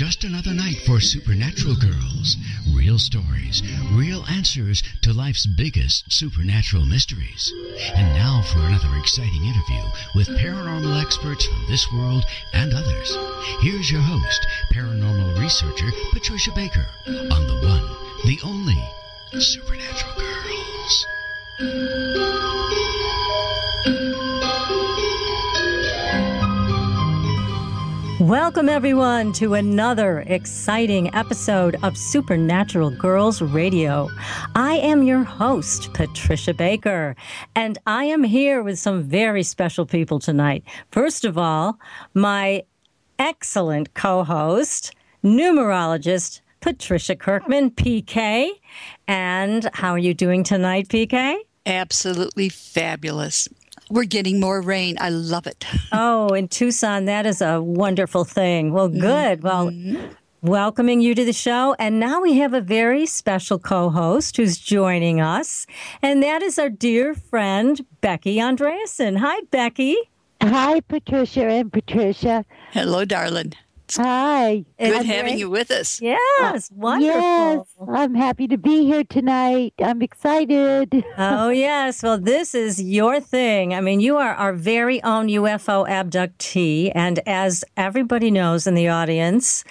just another night for Supernatural Girlz. Real stories, real answers to life's biggest supernatural mysteries. And now for another exciting interview with paranormal experts from this world and others. Here's your host, paranormal researcher Patricia Baker, on the one, the only Supernatural Girlz. Welcome, everyone, to another exciting episode of Supernatural Girlz Radio. I am your host, Patricia Baker, and I am here with some very special people tonight. First of all, my excellent co host, numerologist Patricia Kirkman, PK. And how are you doing tonight, PK? Absolutely fabulous. We're getting more rain. I love it. oh, in Tucson, that is a wonderful thing. Well, mm-hmm. good. Mm-hmm. Well, welcoming you to the show. And now we have a very special co host who's joining us, and that is our dear friend, Becky Andreasson. Hi, Becky. Hi, Patricia and Patricia. Hello, darling. Hi. Good having you with us. Yes, wonderful. Yes, I'm happy to be here tonight. I'm excited. oh, yes. Well, this is your thing. I mean, you are our very own UFO abductee. And as everybody knows in the audience,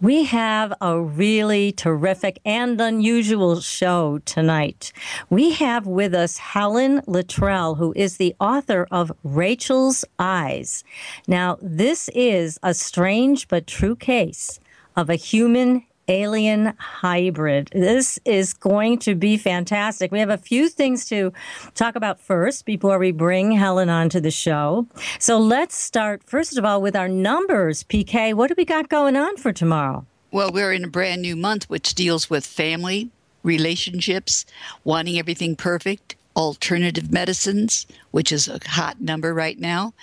we have a really terrific and unusual show tonight. We have with us Helen Littrell, who is the author of Raechel's Eyes. Now, this is a strange but true case of a human alien hybrid. This is going to be fantastic. We have a few things to talk about first before we bring Helen onto the show. So let's start, first of all, with our numbers. PK, what do we got going on for tomorrow? Well, we're in a brand new month which deals with family, relationships, wanting everything perfect, alternative medicines, which is a hot number right now,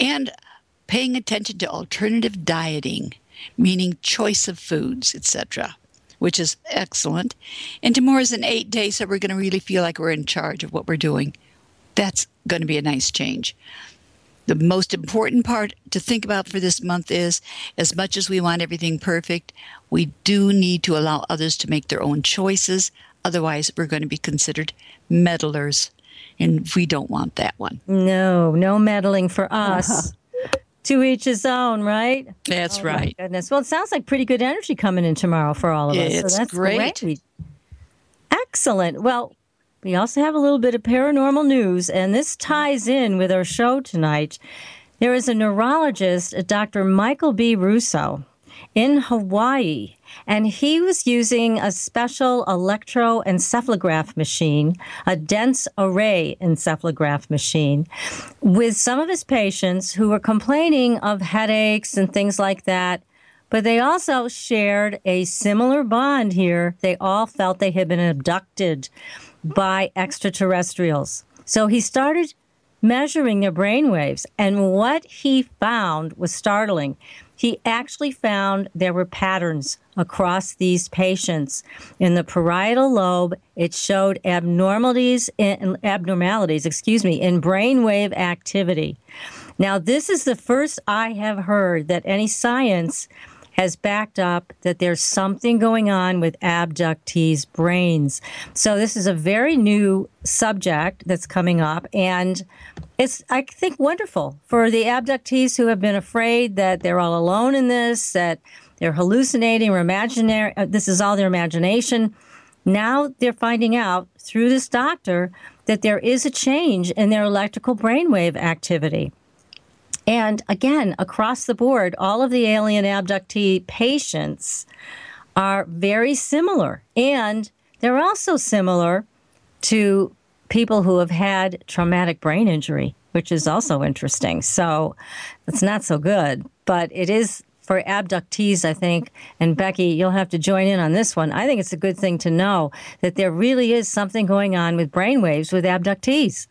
and paying attention to alternative dieting meaning choice of foods, etc., which is excellent. And tomorrow is an eight day, so we're going to really feel like we're in charge of what we're doing. That's going to be a nice change. The most important part to think about for this month is as much as we want everything perfect, we do need to allow others to make their own choices. Otherwise, we're going to be considered meddlers. And we don't want that one. No, no meddling for us. Uh-huh. To each his own, right? That's oh, right. Goodness. Well, it sounds like pretty good energy coming in tomorrow for all of us. It's so that's great. great. Excellent. Well, we also have a little bit of paranormal news, and this ties in with our show tonight. There is a neurologist, Dr. Michael B. Russo, in Hawaii and he was using a special electroencephalograph machine, a dense array encephalograph machine, with some of his patients who were complaining of headaches and things like that. But they also shared a similar bond here. They all felt they had been abducted by extraterrestrials. So he started measuring their brain waves, and what he found was startling he actually found there were patterns across these patients. In the parietal lobe, it showed abnormalities in, abnormalities, excuse me, in brainwave activity. Now, this is the first I have heard that any science has backed up that there's something going on with abductees' brains. So this is a very new subject that's coming up and it's I think wonderful for the abductees who have been afraid that they're all alone in this, that they're hallucinating or imaginary uh, this is all their imagination. Now they're finding out through this doctor that there is a change in their electrical brainwave activity. And again, across the board, all of the alien abductee patients are very similar. And they're also similar to people who have had traumatic brain injury, which is also interesting. So it's not so good, but it is for abductees, I think. And Becky, you'll have to join in on this one. I think it's a good thing to know that there really is something going on with brainwaves with abductees.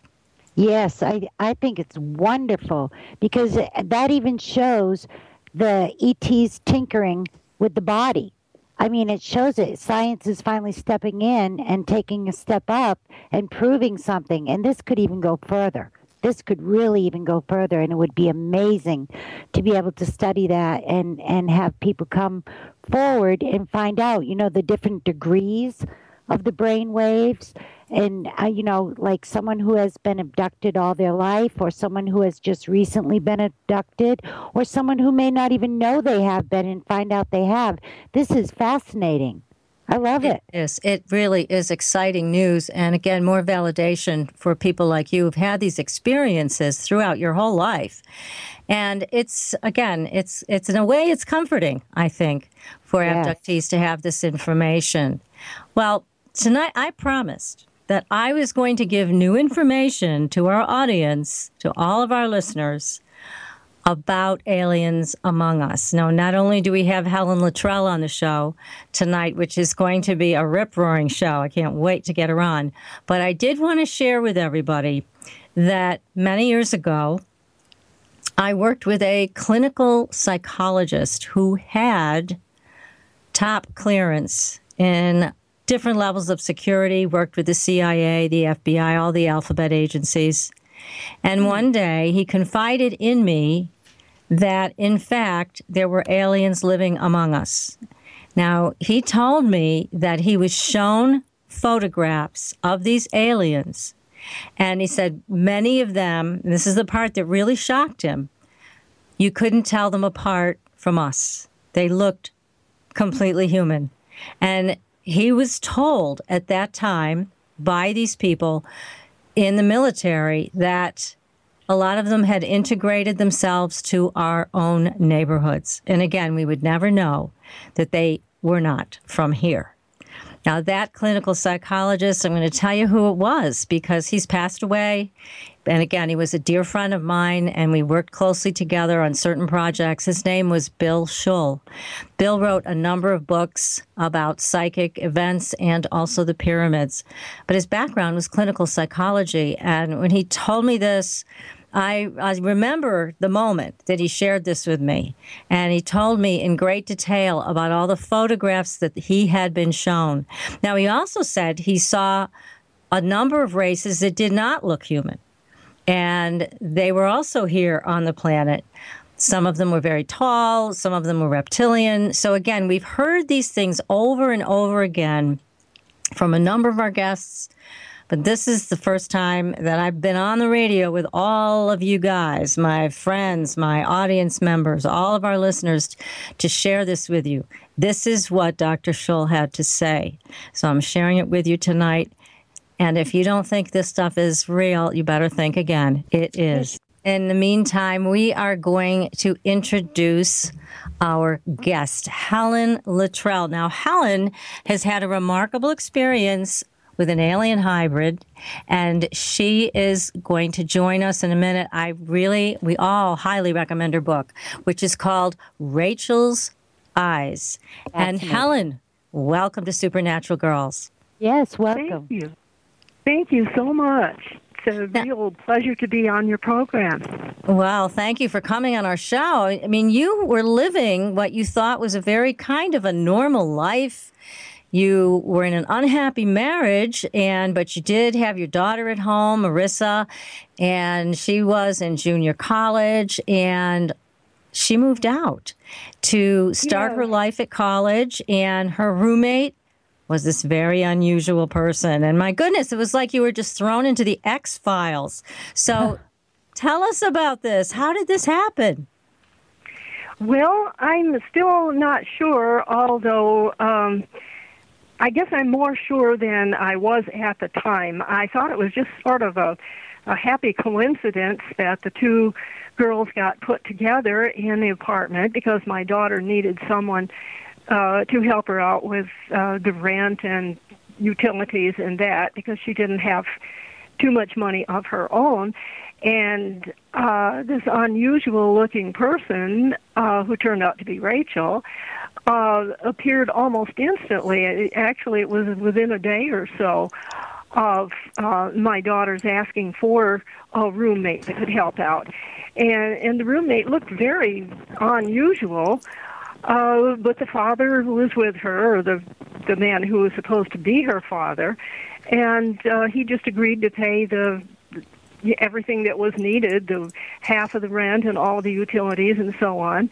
Yes, I I think it's wonderful because that even shows the ET's tinkering with the body. I mean, it shows it. Science is finally stepping in and taking a step up and proving something. And this could even go further. this could really even go further, and it would be amazing to be able to study that and and have people come forward and find out, you know, the different degrees of the brain waves and uh, you know like someone who has been abducted all their life or someone who has just recently been abducted or someone who may not even know they have been and find out they have this is fascinating I love it. It is. It really is exciting news. And again, more validation for people like you who've had these experiences throughout your whole life. And it's, again, it's, it's in a way, it's comforting, I think, for yes. abductees to have this information. Well, tonight I promised that I was going to give new information to our audience, to all of our listeners, about aliens among us. Now, not only do we have Helen Littrell on the show tonight, which is going to be a rip roaring show, I can't wait to get her on, but I did want to share with everybody that many years ago, I worked with a clinical psychologist who had top clearance in different levels of security, worked with the CIA, the FBI, all the alphabet agencies. And hmm. one day he confided in me that, in fact, there were aliens living among us. Now, he told me that he was shown photographs of these aliens. And he said many of them, this is the part that really shocked him, you couldn't tell them apart from us. They looked completely human. And he was told at that time by these people in the military that a lot of them had integrated themselves to our own neighborhoods. And again, we would never know that they were not from here. Now, that clinical psychologist, I'm going to tell you who it was because he's passed away. And again, he was a dear friend of mine, and we worked closely together on certain projects. His name was Bill Schul. Bill wrote a number of books about psychic events and also the pyramids. But his background was clinical psychology. And when he told me this, I, I remember the moment that he shared this with me, and he told me in great detail about all the photographs that he had been shown. Now, he also said he saw a number of races that did not look human, and they were also here on the planet. Some of them were very tall, some of them were reptilian. So, again, we've heard these things over and over again from a number of our guests but this is the first time that I've been on the radio with all of you guys, my friends, my audience members, all of our listeners, to share this with you. This is what Dr. Schul had to say. So I'm sharing it with you tonight. And if you don't think this stuff is real, you better think again. It is. In the meantime, we are going to introduce our guest, Helen Littrell. Now, Helen has had a remarkable experience with an alien hybrid, and she is going to join us in a minute. I really, we all highly recommend her book, which is called Raechel's Eyes. and Helen, welcome to Supernatural Girlz. Yes, welcome. Thank you. Thank you so much. It's a real pleasure to be on your program. Well, thank you for coming on our show. I mean, you were living what you thought was a very kind of a normal life you were in an unhappy marriage and but you did have your daughter at home Marisa and she was in junior college and she moved out to start yeah. her life at college and her roommate was this very unusual person. And my goodness it was like you were just thrown into the x files so tell us about this. How did this happen? Well i'm still not sure although um, I guess I'm more sure than I was at the time. I thought it was just sort of a, a happy coincidence that the two girls got put together in the apartment because my daughter needed someone uh, to help her out with uh, the rent and utilities and that because she didn't have too much money of her own. And uh, this unusual looking person, uh, who turned out to be Raechel, uh, appeared almost instantly. Actually, it was within a day or so of uh, my daughter's asking for a roommate that could help out, and and the roommate looked very unusual. But the father who was with her, or the the man who was supposed to be her father, and uh, he just agreed to pay the everything that was needed, the half of the rent and all the utilities and so on.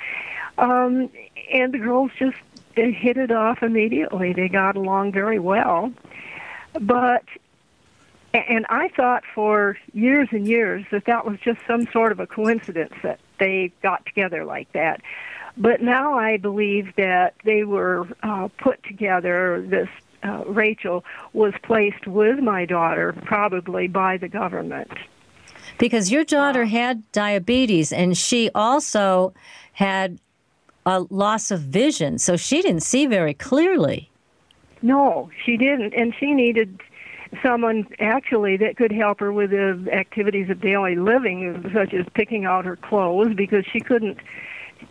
Um, and the girls just they hit it off immediately. They got along very well. But and I thought for years and years that that was just some sort of a coincidence that they got together like that. But now I believe that they were uh, put together. This uh, Raechel was placed with my daughter, probably by the government. Because your daughter had diabetes, and she also had a loss of vision, so she didn't see very clearly. No, she didn't, and she needed someone actually that could help her with the activities of daily living, such as picking out her clothes, because she couldn't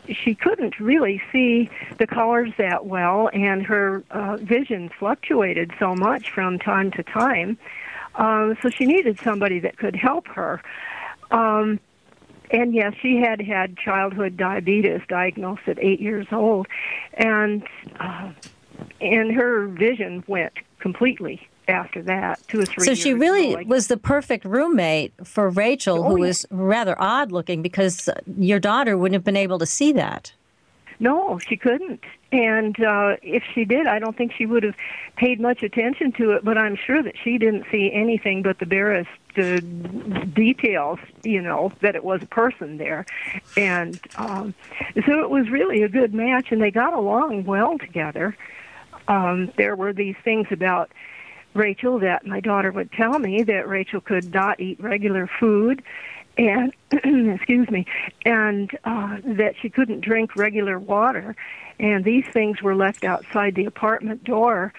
she couldn't really see the colors that well, and her uh, vision fluctuated so much from time to time. Um, so she needed somebody that could help her. Um, and yes, she had had childhood diabetes diagnosed at eight years old, and uh, and her vision went completely after that, two or three. So she really ago. was the perfect roommate for Raechel, oh, who yeah. was rather odd looking, because your daughter wouldn't have been able to see that. No, she couldn't. And uh, if she did, I don't think she would have paid much attention to it. But I'm sure that she didn't see anything but the barest uh, details, you know, that it was a person there. And um, so it was really a good match, and they got along well together. Um, there were these things about Raechel that my daughter would tell me that Raechel could not eat regular food and excuse me and uh that she couldn't drink regular water. And these things were left outside the apartment door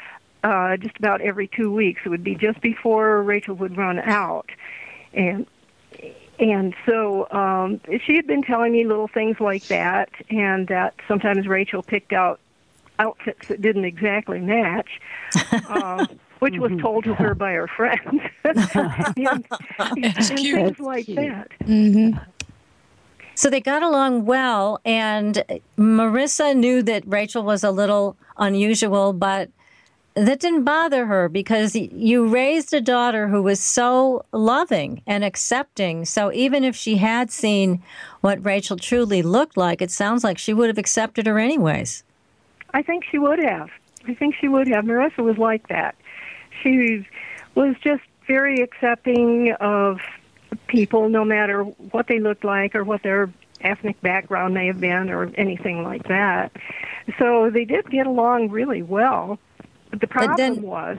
uh just about every 2 weeks. It would be just before Raechel would run out. And and so um she had been telling me little things like that and that sometimes Rachel picked out outfits that didn't exactly match. Um which was mm-hmm. told to her by her friends, and, and things like that. Mm-hmm. So they got along well, and Marisa knew that Raechel was a little unusual, but that didn't bother her because you raised a daughter who was so loving and accepting. So even if she had seen what Raechel truly looked like, it sounds like she would have accepted her anyways. I think she would have. I think she would have. Marisa was like that she was just very accepting of people, no matter what they looked like or what their ethnic background may have been or anything like that. So they did get along really well. But the problem then, was.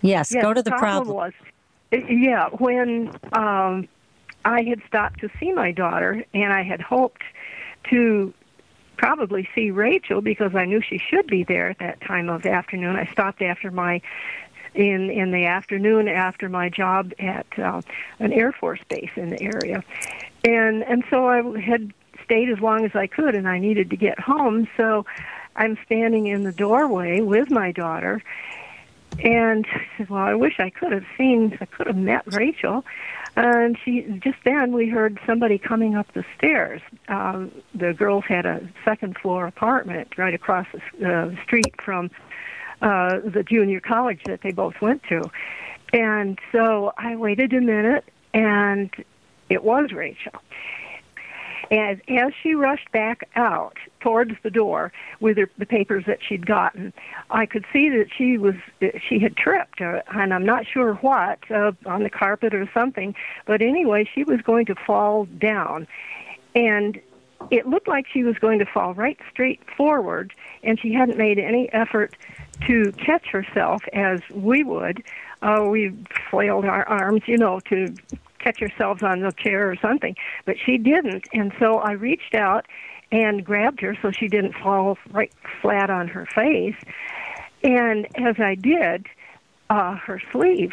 Yes, yes, go to the, the problem. problem. Was, yeah, when um, I had stopped to see my daughter, and I had hoped to probably see Raechel because I knew she should be there at that time of the afternoon. I stopped after my in in the afternoon after my job at uh, an Air Force base in the area, and and so I had stayed as long as I could, and I needed to get home. So I'm standing in the doorway with my daughter, and I "Well, I wish I could have seen, I could have met Rachel." And she just then we heard somebody coming up the stairs. Um, the girls had a second floor apartment right across the uh, street from uh, the junior college that they both went to. And so I waited a minute, and it was Raechel. And as she rushed back out towards the door with her, the papers that she'd gotten, I could see that she was she had tripped, uh, and I'm not sure what uh, on the carpet or something. But anyway, she was going to fall down, and it looked like she was going to fall right straight forward, and she hadn't made any effort to catch herself as we would. Uh, we flailed our arms, you know, to catch yourselves on the chair or something, but she didn't. And so I reached out and grabbed her so she didn't fall right flat on her face. And as I did, uh, her sleeve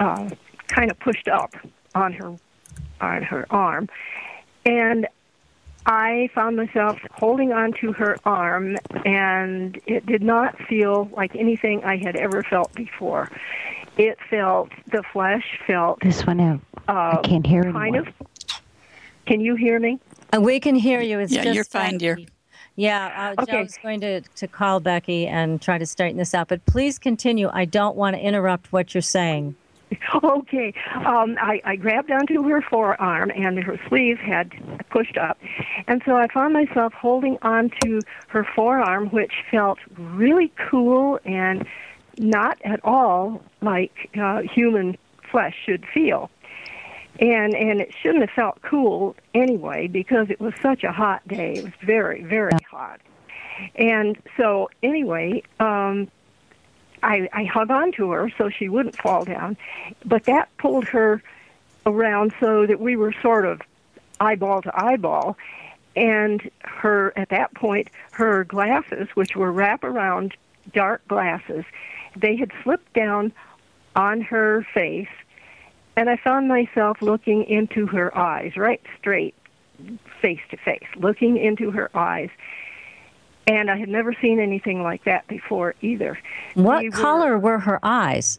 uh, kind of pushed up on her on her arm, and I found myself holding onto her arm, and it did not feel like anything I had ever felt before. It felt the flesh felt this one out. Uh, I can't hear kind anymore. of. Can you hear me? Uh, we can hear you. It's yeah, just you're fine, dear. Yeah, uh, okay. I was going to, to call Becky and try to straighten this out, but please continue. I don't want to interrupt what you're saying. Okay. Um, I, I grabbed onto her forearm, and her sleeve had pushed up. And so I found myself holding onto her forearm, which felt really cool and not at all like uh, human flesh should feel. And and it shouldn't have felt cool anyway because it was such a hot day. It was very very hot. And so anyway, um, I, I hung on to her so she wouldn't fall down, but that pulled her around so that we were sort of eyeball to eyeball. And her, at that point, her glasses, which were wrap around dark glasses, they had slipped down on her face, and I found myself looking into her eyes, right straight, face to face, looking into her eyes and I had never seen anything like that before either. What they color were, were, her eyes?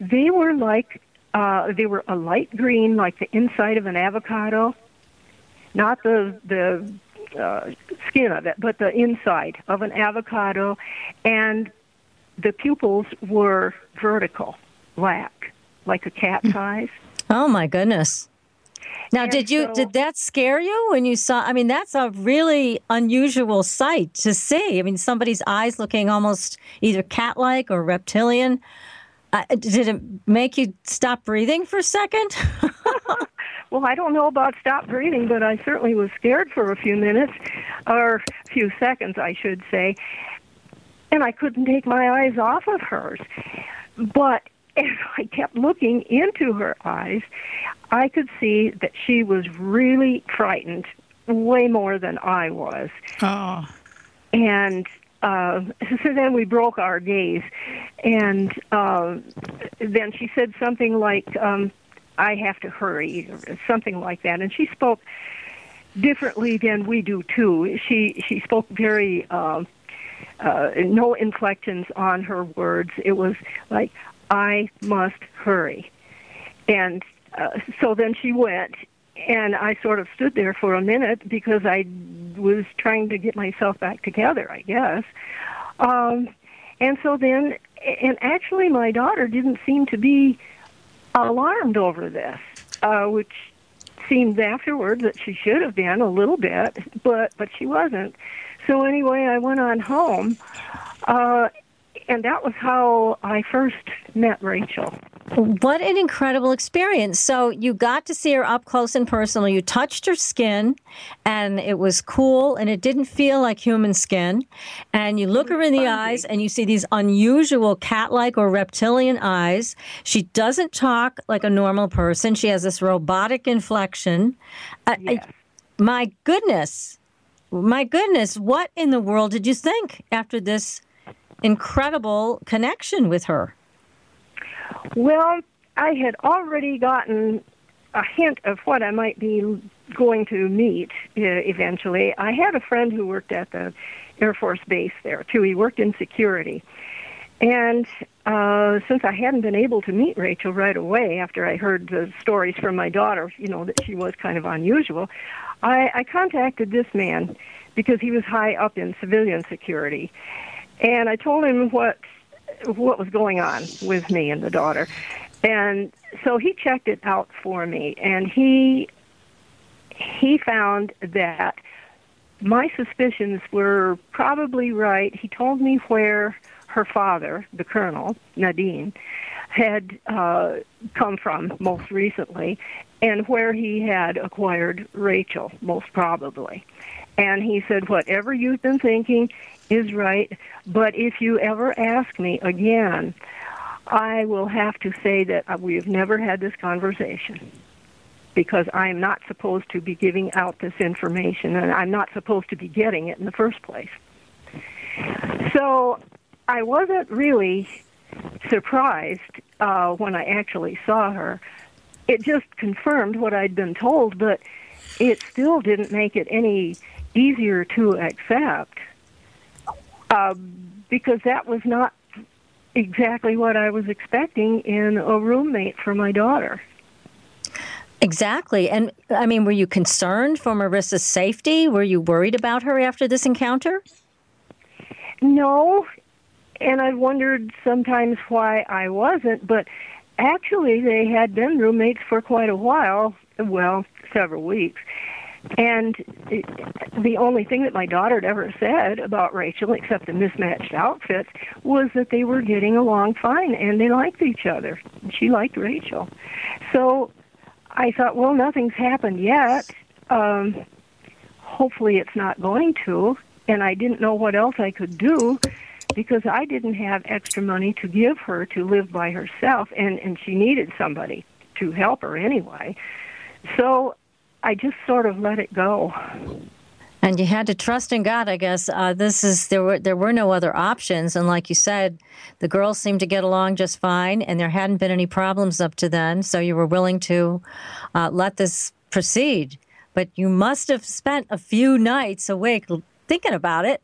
They were like uh, they were a light green, like the inside of an avocado, not the the uh, skin of it, but the inside of an avocado, and the pupils were vertical, black, like a cat's hmm. eyes. Oh my goodness! Now, and did you so, did that scare you when you saw? I mean, that's a really unusual sight to see. I mean, somebody's eyes looking almost either cat-like or reptilian. Uh, did it make you stop breathing for a second? well, I don't know about stop breathing, but I certainly was scared for a few minutes, or a few seconds, I should say, and I couldn't take my eyes off of hers. But as I kept looking into her eyes, I could see that she was really frightened, way more than I was. Oh. And uh, so then we broke our gaze, and uh, then she said something like, um, "I have to hurry," or something like that, and she spoke differently than we do too. She she spoke very. Uh, uh, no inflections on her words. It was like, I must hurry. And uh, so then she went, and I sort of stood there for a minute because I was trying to get myself back together, I guess. Um, and so then, and actually, my daughter didn't seem to be alarmed over this, uh, which seemed afterward that she should have been a little bit, but but she wasn't. So anyway, I went on home, uh, and that was how I first met Raechel. What an incredible experience. So you got to see her up close and personal. You touched her skin and it was cool and it didn't feel like human skin. And you look her in the eyes and you see these unusual cat like or reptilian eyes. She doesn't talk like a normal person. She has this robotic inflection. Yes. I, my goodness. My goodness. What in the world did you think after this incredible connection with her? Well, I had already gotten a hint of what I might be going to meet uh, eventually. I had a friend who worked at the Air Force Base there, too. He worked in security. And uh, since I hadn't been able to meet Raechel right away after I heard the stories from my daughter, you know, that she was kind of unusual, I, I contacted this man because he was high up in civilian security. And I told him what what was going on with me and the daughter. And so he checked it out for me and he he found that my suspicions were probably right. He told me where her father, the colonel, Nadine, had uh, come from most recently, and where he had acquired Raechel, most probably. And he said, Whatever you've been thinking is right, but if you ever ask me again, I will have to say that we have never had this conversation because I am not supposed to be giving out this information and I'm not supposed to be getting it in the first place. So I wasn't really surprised uh, when I actually saw her. It just confirmed what I'd been told, but it still didn't make it any easier to accept uh, because that was not exactly what I was expecting in a roommate for my daughter. Exactly. And I mean, were you concerned for Marisa's safety? Were you worried about her after this encounter? No. And I wondered sometimes why I wasn't, but actually, they had been roommates for quite a while. Well, several weeks. And it, the only thing that my daughter had ever said about Raechel, except the mismatched outfits, was that they were getting along fine and they liked each other. She liked Raechel. So I thought, well, nothing's happened yet. Um, hopefully, it's not going to. And I didn't know what else I could do because I didn't have extra money to give her to live by herself, and, and she needed somebody to help her anyway. So I just sort of let it go. And you had to trust in God, I guess. Uh, this is there were there were no other options, and like you said, the girls seemed to get along just fine, and there hadn't been any problems up to then. So you were willing to uh, let this proceed. But you must have spent a few nights awake thinking about it.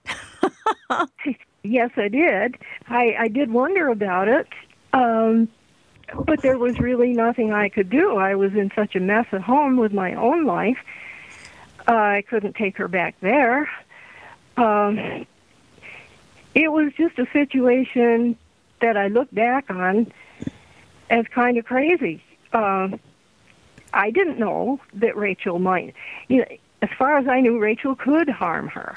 yes, I did. I, I did wonder about it. Um, but there was really nothing I could do. I was in such a mess at home with my own life. Uh, I couldn't take her back there. Um, it was just a situation that I look back on as kind of crazy. Uh, I didn't know that Raechel might. You know, as far as I knew, Raechel could harm her.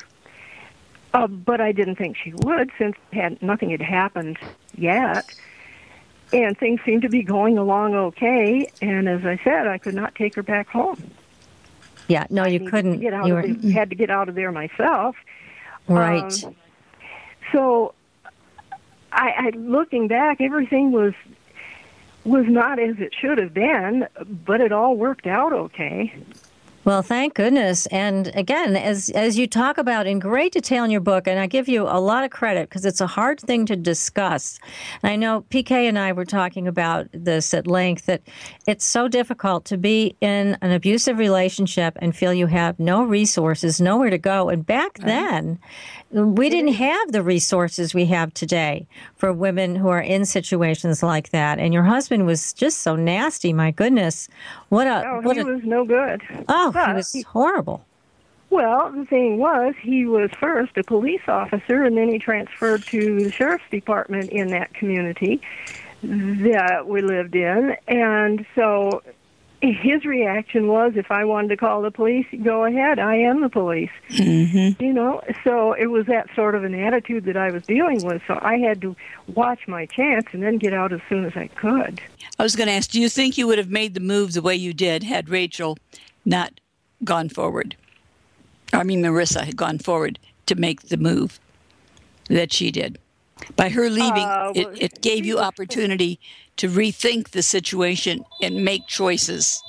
Uh, but I didn't think she would, since had nothing had happened yet and things seemed to be going along okay. And as I said, I could not take her back home. Yeah, no, you couldn't. Get out you were... the, had to get out of there myself. Right. Um, so, I, I looking back, everything was was not as it should have been, but it all worked out okay. Well, thank goodness. And again, as as you talk about in great detail in your book, and I give you a lot of credit because it's a hard thing to discuss. And I know PK and I were talking about this at length that it's so difficult to be in an abusive relationship and feel you have no resources, nowhere to go. And back then, we didn't have the resources we have today for women who are in situations like that. And your husband was just so nasty. My goodness, what a oh, what he a, was no good. Oh, he was he, horrible. Well, the thing was, he was first a police officer, and then he transferred to the sheriff's department in that community that we lived in, and so his reaction was if I wanted to call the police, go ahead, I am the police. Mm-hmm. You know, so it was that sort of an attitude that I was dealing with. So I had to watch my chance and then get out as soon as I could. I was going to ask, do you think you would have made the move the way you did had Raechel not gone forward? I mean, Marisa had gone forward to make the move that she did. By her leaving, uh, well, it, it gave you opportunity to rethink the situation and make choices?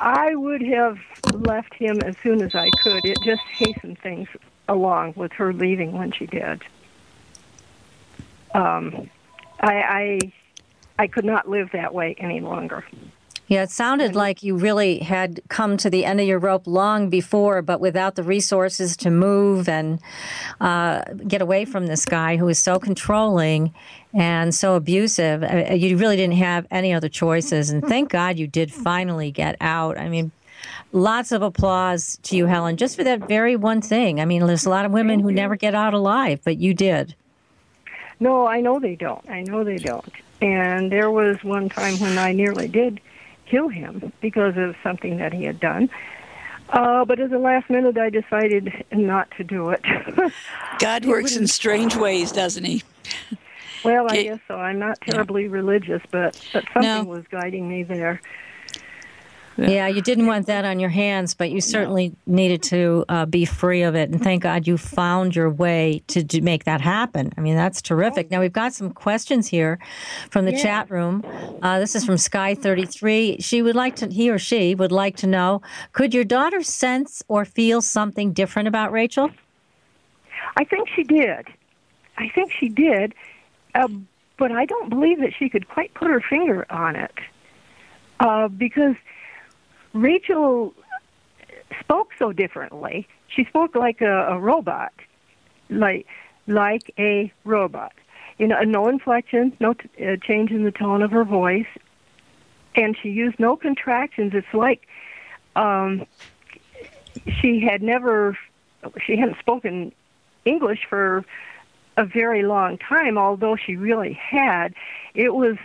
I would have left him as soon as I could. It just hastened things along with her leaving when she did. Um, I, I I could not live that way any longer. Yeah, it sounded like you really had come to the end of your rope long before, but without the resources to move and uh, get away from this guy who is so controlling and so abusive. Uh, you really didn't have any other choices. And thank God you did finally get out. I mean, lots of applause to you, Helen, just for that very one thing. I mean, there's a lot of women who never get out alive, but you did. No, I know they don't. I know they don't. And there was one time when I nearly did kill him because of something that he had done. Uh, but at the last minute, I decided not to do it. God works in strange ways, doesn't he? Well, I guess so. I'm not terribly yeah. religious, but, but something no. was guiding me there. Yeah, you didn't want that on your hands, but you certainly no. needed to uh, be free of it. And thank God you found your way to do, make that happen. I mean, that's terrific. Now, we've got some questions here from the yeah. chat room. Uh, this is from Sky33. She would like to, he or she would like to know could your daughter sense or feel something different about Raechel? I think she did. I think she did. Uh, but I don't believe that she could quite put her finger on it. Uh, because Raechel spoke so differently. She spoke like a, a robot, like like a robot. You know, no inflection, no t- uh, change in the tone of her voice, and she used no contractions. It's like um, she had never, she hadn't spoken English for a very long time. Although she really had, it was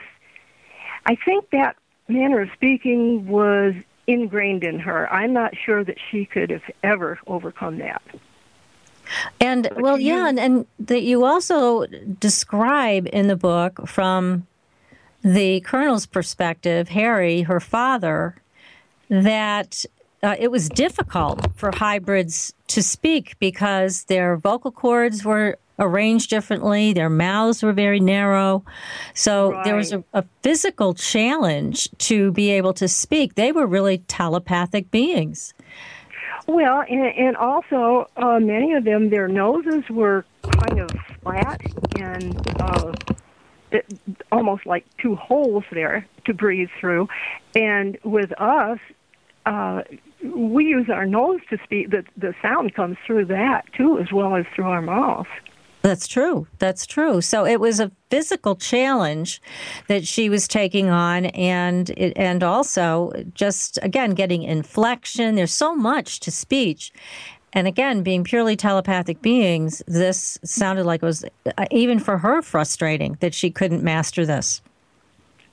I think that manner of speaking was ingrained in her. I'm not sure that she could have ever overcome that. And but well, yeah, and, and that you also describe in the book from the colonel's perspective, Harry, her father, that uh, it was difficult for hybrids to speak because their vocal cords were arranged differently, their mouths were very narrow. So right. there was a, a, physical challenge to be able to speak. They were really telepathic beings. Well, and, and also uh, many of them, their noses were kind of flat and uh, it, almost like two holes there to breathe through. And with us, uh, we use our nose to speak. The the sound comes through that too, as well as through our mouth. That's true. That's true. So it was a physical challenge that she was taking on, and it, and also just again getting inflection. There's so much to speech, and again, being purely telepathic beings, this sounded like it was uh, even for her frustrating that she couldn't master this.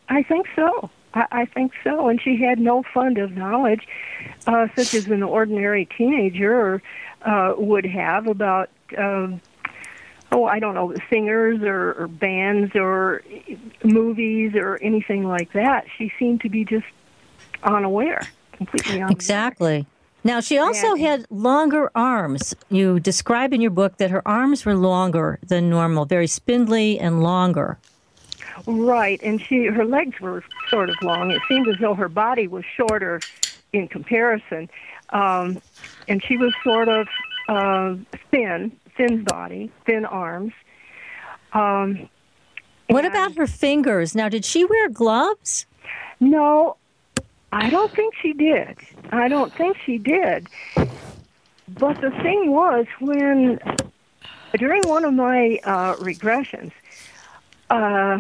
I think so. I, think so. And she had no fund of knowledge, uh, such as an ordinary teenager uh, would have about. Um, oh, I don't know, singers or, or bands or movies or anything like that. She seemed to be just unaware, completely unaware. Exactly. Now, she also yeah. had longer arms. You describe in your book that her arms were longer than normal, very spindly and longer. Right, and she her legs were sort of long. It seemed as though her body was shorter in comparison, um, and she was sort of uh, thin, thin body, thin arms. Um, what about her fingers? Now, did she wear gloves? No, I don't think she did. I don't think she did. But the thing was, when during one of my uh, regressions, uh,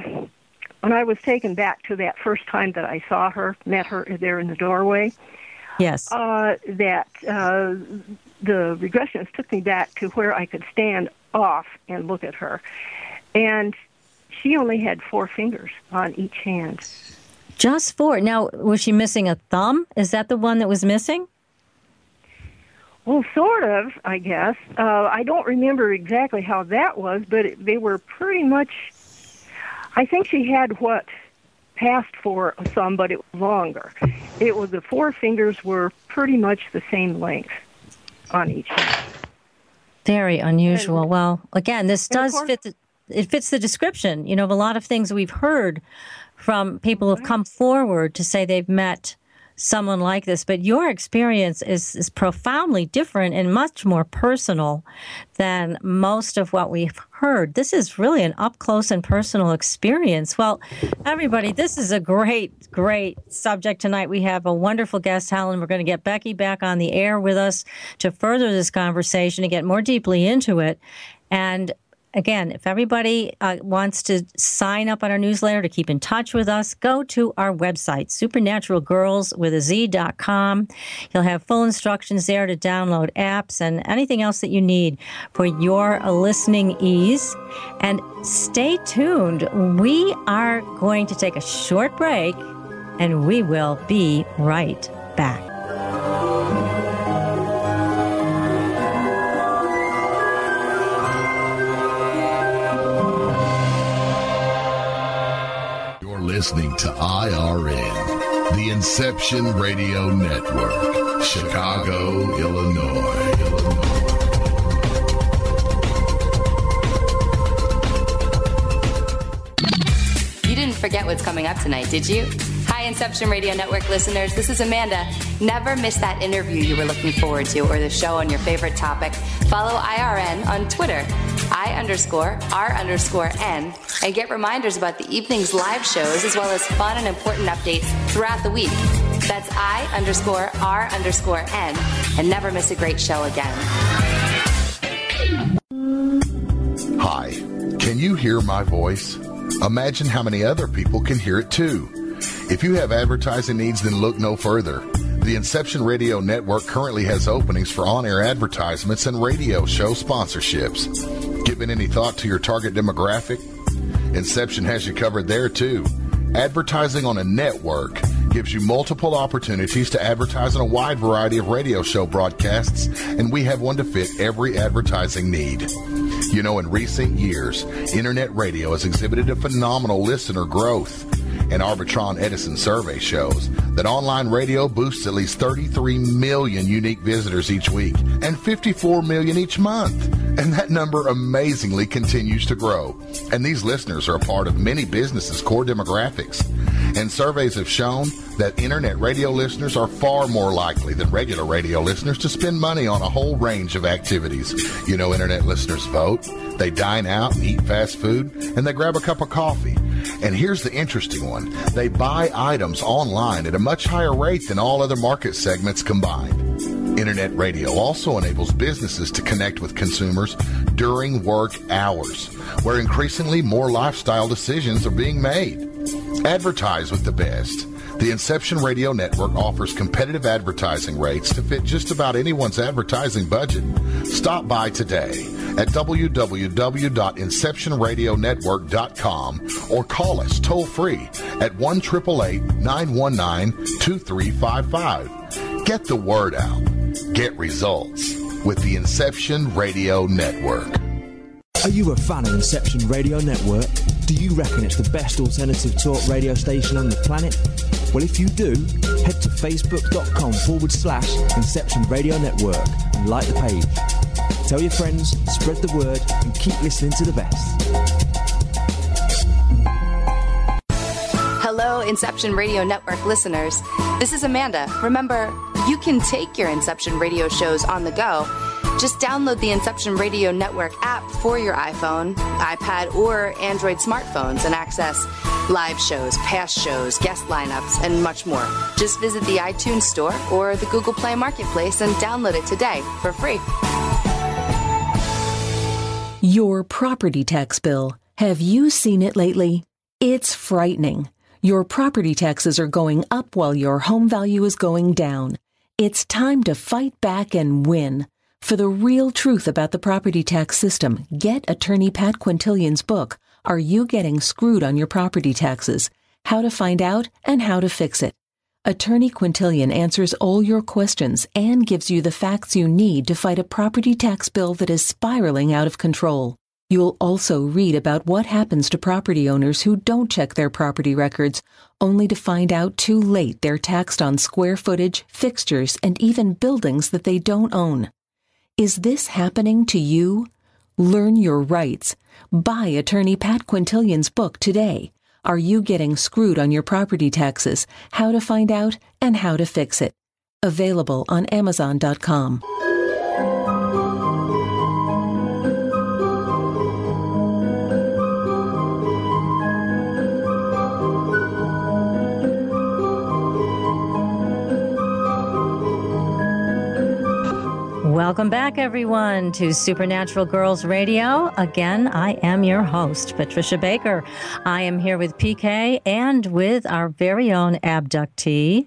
when I was taken back to that first time that I saw her, met her there in the doorway. Yes. Uh, that uh, the regressions took me back to where I could stand off and look at her, and she only had four fingers on each hand. Just four. Now, was she missing a thumb? Is that the one that was missing? Well, sort of, I guess. Uh, I don't remember exactly how that was, but it, they were pretty much I think she had what passed for a thumb, but it was longer. It was the four fingers were pretty much the same length on each hand. Very unusual. And, well, again, this does course, fit. The, it fits the description, you know, of a lot of things we've heard from people who've mm-hmm. come forward to say they've met someone like this, but your experience is, is profoundly different and much more personal than most of what we've heard. This is really an up close and personal experience. Well, everybody, this is a great, great subject tonight. We have a wonderful guest, Helen. We're going to get Becky back on the air with us to further this conversation and get more deeply into it. And again, if everybody uh, wants to sign up on our newsletter to keep in touch with us, go to our website, supernaturalgirls with a Z.com. You'll have full instructions there to download apps and anything else that you need for your listening ease. And stay tuned. We are going to take a short break and we will be right back. Listening to IRN, the Inception Radio Network, Chicago, Illinois. Forget what's coming up tonight, did you? Hi, Inception Radio Network listeners. This is Amanda. Never miss that interview you were looking forward to or the show on your favorite topic. Follow IRN on Twitter, I underscore R underscore N, and get reminders about the evening's live shows as well as fun and important updates throughout the week. That's I underscore R underscore N, and never miss a great show again. Hi, can you hear my voice? Imagine how many other people can hear it too. If you have advertising needs, then look no further. The Inception Radio Network currently has openings for on air advertisements and radio show sponsorships. Given any thought to your target demographic? Inception has you covered there too. Advertising on a network gives you multiple opportunities to advertise on a wide variety of radio show broadcasts, and we have one to fit every advertising need. You know, in recent years, internet radio has exhibited a phenomenal listener growth. An Arbitron Edison survey shows that online radio boosts at least 33 million unique visitors each week and 54 million each month. And that number amazingly continues to grow. And these listeners are a part of many businesses' core demographics. And surveys have shown that internet radio listeners are far more likely than regular radio listeners to spend money on a whole range of activities. You know, internet listeners vote, they dine out eat fast food, and they grab a cup of coffee. And here's the interesting one they buy items online at a much higher rate than all other market segments combined. Internet radio also enables businesses to connect with consumers during work hours, where increasingly more lifestyle decisions are being made. Advertise with the best. The Inception Radio Network offers competitive advertising rates to fit just about anyone's advertising budget. Stop by today at www.inceptionradionetwork.com or call us toll free at 1 919 2355. Get the word out. Get results with the Inception Radio Network. Are you a fan of Inception Radio Network? Do you reckon it's the best alternative talk radio station on the planet? Well, if you do, head to facebook.com forward slash Inception Radio Network and like the page. Tell your friends, spread the word, and keep listening to the best. Hello, Inception Radio Network listeners. This is Amanda. Remember, you can take your Inception radio shows on the go just download the Inception Radio Network app for your iPhone, iPad, or Android smartphones and access live shows, past shows, guest lineups, and much more. Just visit the iTunes Store or the Google Play Marketplace and download it today for free. Your property tax bill. Have you seen it lately? It's frightening. Your property taxes are going up while your home value is going down. It's time to fight back and win. For the real truth about the property tax system, get attorney Pat Quintilian's book, Are You Getting Screwed on Your Property Taxes? How to Find Out and How to Fix It. Attorney Quintilian answers all your questions and gives you the facts you need to fight a property tax bill that is spiraling out of control. You'll also read about what happens to property owners who don't check their property records, only to find out too late they're taxed on square footage, fixtures, and even buildings that they don't own. Is this happening to you? Learn your rights. Buy attorney Pat Quintilian's book today. Are you getting screwed on your property taxes? How to find out and how to fix it. Available on Amazon.com. Welcome back, everyone, to Supernatural Girlz Radio. Again, I am your host, Patricia Baker. I am here with PK and with our very own abductee,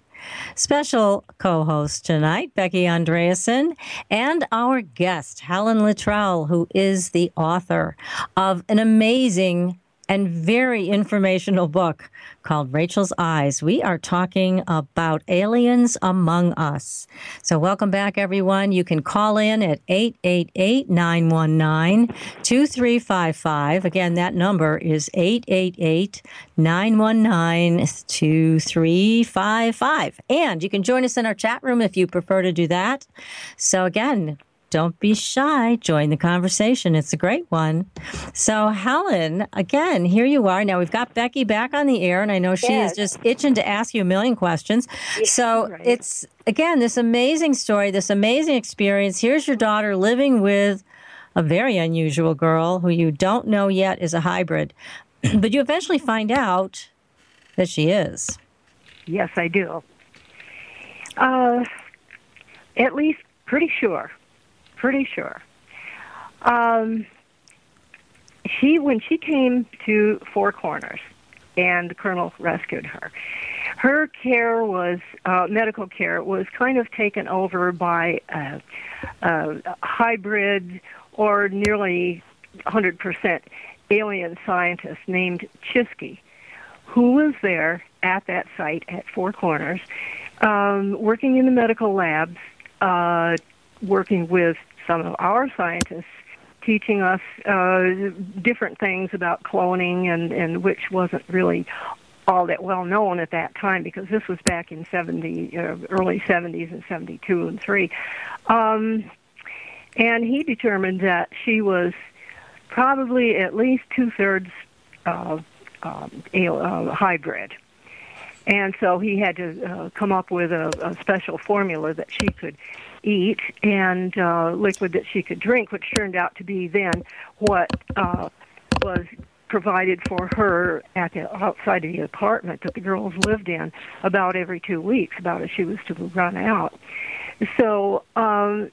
special co host tonight, Becky Andreasson, and our guest, Helen Littrell, who is the author of an amazing and very informational book called Raechel's Eyes. We are talking about aliens among us. So, welcome back, everyone. You can call in at 888 919 2355. Again, that number is 888 919 2355. And you can join us in our chat room if you prefer to do that. So, again, don't be shy. Join the conversation. It's a great one. So, Helen, again, here you are. Now we've got Becky back on the air, and I know she yes. is just itching to ask you a million questions. Yes, so, right. it's again this amazing story, this amazing experience. Here's your daughter living with a very unusual girl who you don't know yet is a hybrid, but you eventually find out that she is. Yes, I do. Uh, at least pretty sure pretty sure. Um, she, when she came to Four Corners, and the colonel rescued her, her care was uh, medical care was kind of taken over by a, a hybrid or nearly 100% alien scientist named Chisky, who was there at that site at Four Corners, um, working in the medical labs, uh, working with some of our scientists, teaching us uh, different things about cloning and, and which wasn't really all that well known at that time because this was back in 70, uh, early 70s and 72 and 3. Um, and he determined that she was probably at least two thirds uh, um, uh, hybrid. And so he had to uh, come up with a, a special formula that she could eat and uh, liquid that she could drink, which turned out to be then what uh, was provided for her at the outside of the apartment that the girls lived in about every two weeks, about as she was to run out. So um,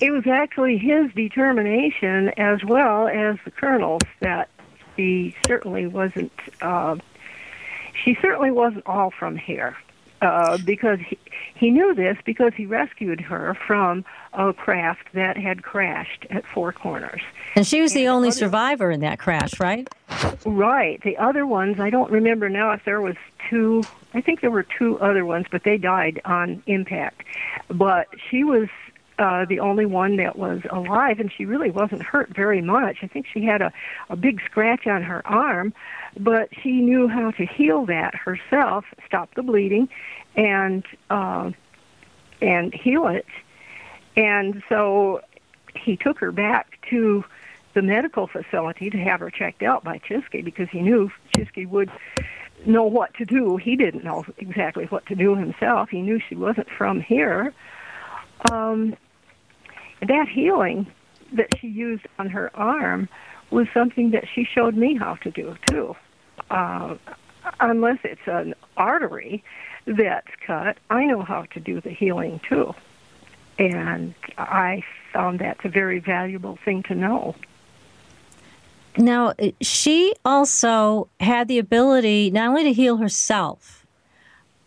it was actually his determination as well as the colonel's that she certainly wasn't. Uh, she certainly wasn't all from here. Uh, because he, he knew this because he rescued her from a craft that had crashed at Four Corners. And she was and the only other, survivor in that crash, right? Right. The other ones, I don't remember now if there was two. I think there were two other ones, but they died on impact. But she was uh, the only one that was alive, and she really wasn't hurt very much. I think she had a, a big scratch on her arm, but she knew how to heal that herself, stop the bleeding, and uh, and heal it. And so he took her back to the medical facility to have her checked out by Chisky because he knew Chisky would know what to do. He didn't know exactly what to do himself. He knew she wasn't from here. Um, that healing that she used on her arm was something that she showed me how to do too. Uh, unless it's an artery that's cut, I know how to do the healing too. And I found that's a very valuable thing to know. Now, she also had the ability not only to heal herself,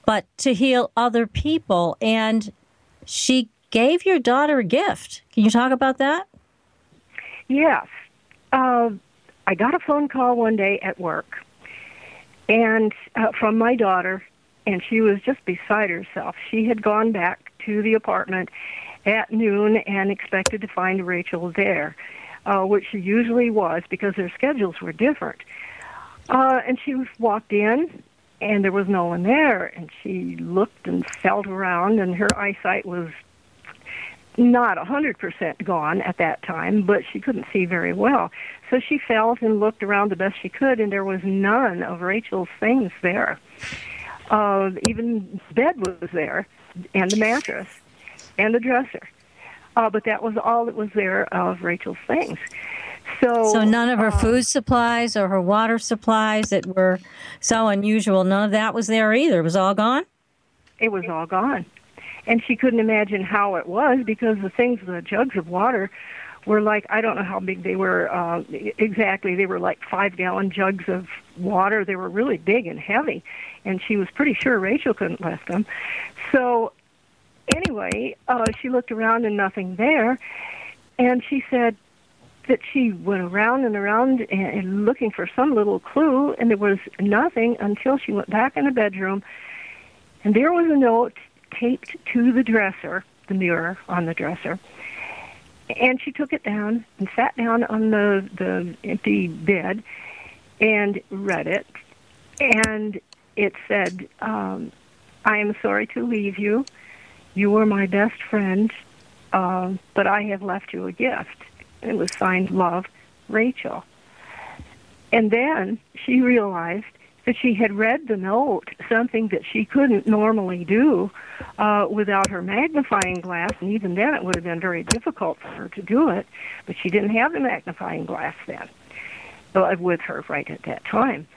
but to heal other people. And she gave your daughter a gift. Can you talk about that? Yes. Uh, I got a phone call one day at work, and uh, from my daughter, and she was just beside herself. She had gone back to the apartment at noon and expected to find Raechel there, uh, which she usually was because their schedules were different. Uh, and she walked in, and there was no one there. And she looked and felt around, and her eyesight was not a 100% gone at that time, but she couldn't see very well. So she felt and looked around the best she could, and there was none of Raechel's things there. Uh, even bed was there, and the mattress, and the dresser. Uh, but that was all that was there of Raechel's things. So, so none of her uh, food supplies or her water supplies that were so unusual, none of that was there either. It was all gone? It was all gone and she couldn't imagine how it was because the things, the jugs of water, were like I don't know how big they were uh, exactly. They were like five gallon jugs of water. They were really big and heavy, and she was pretty sure Raechel couldn't lift them. So anyway, uh, she looked around and nothing there, and she said that she went around and around and, and looking for some little clue, and there was nothing until she went back in the bedroom, and there was a note taped to the dresser, the mirror on the dresser. And she took it down and sat down on the, the empty bed and read it. And it said, um, I am sorry to leave you. You were my best friend, uh, but I have left you a gift. It was signed Love, Raechel. And then she realized she had read the note, something that she couldn't normally do uh, without her magnifying glass, and even then it would have been very difficult for her to do it, but she didn't have the magnifying glass then uh, with her right at that time.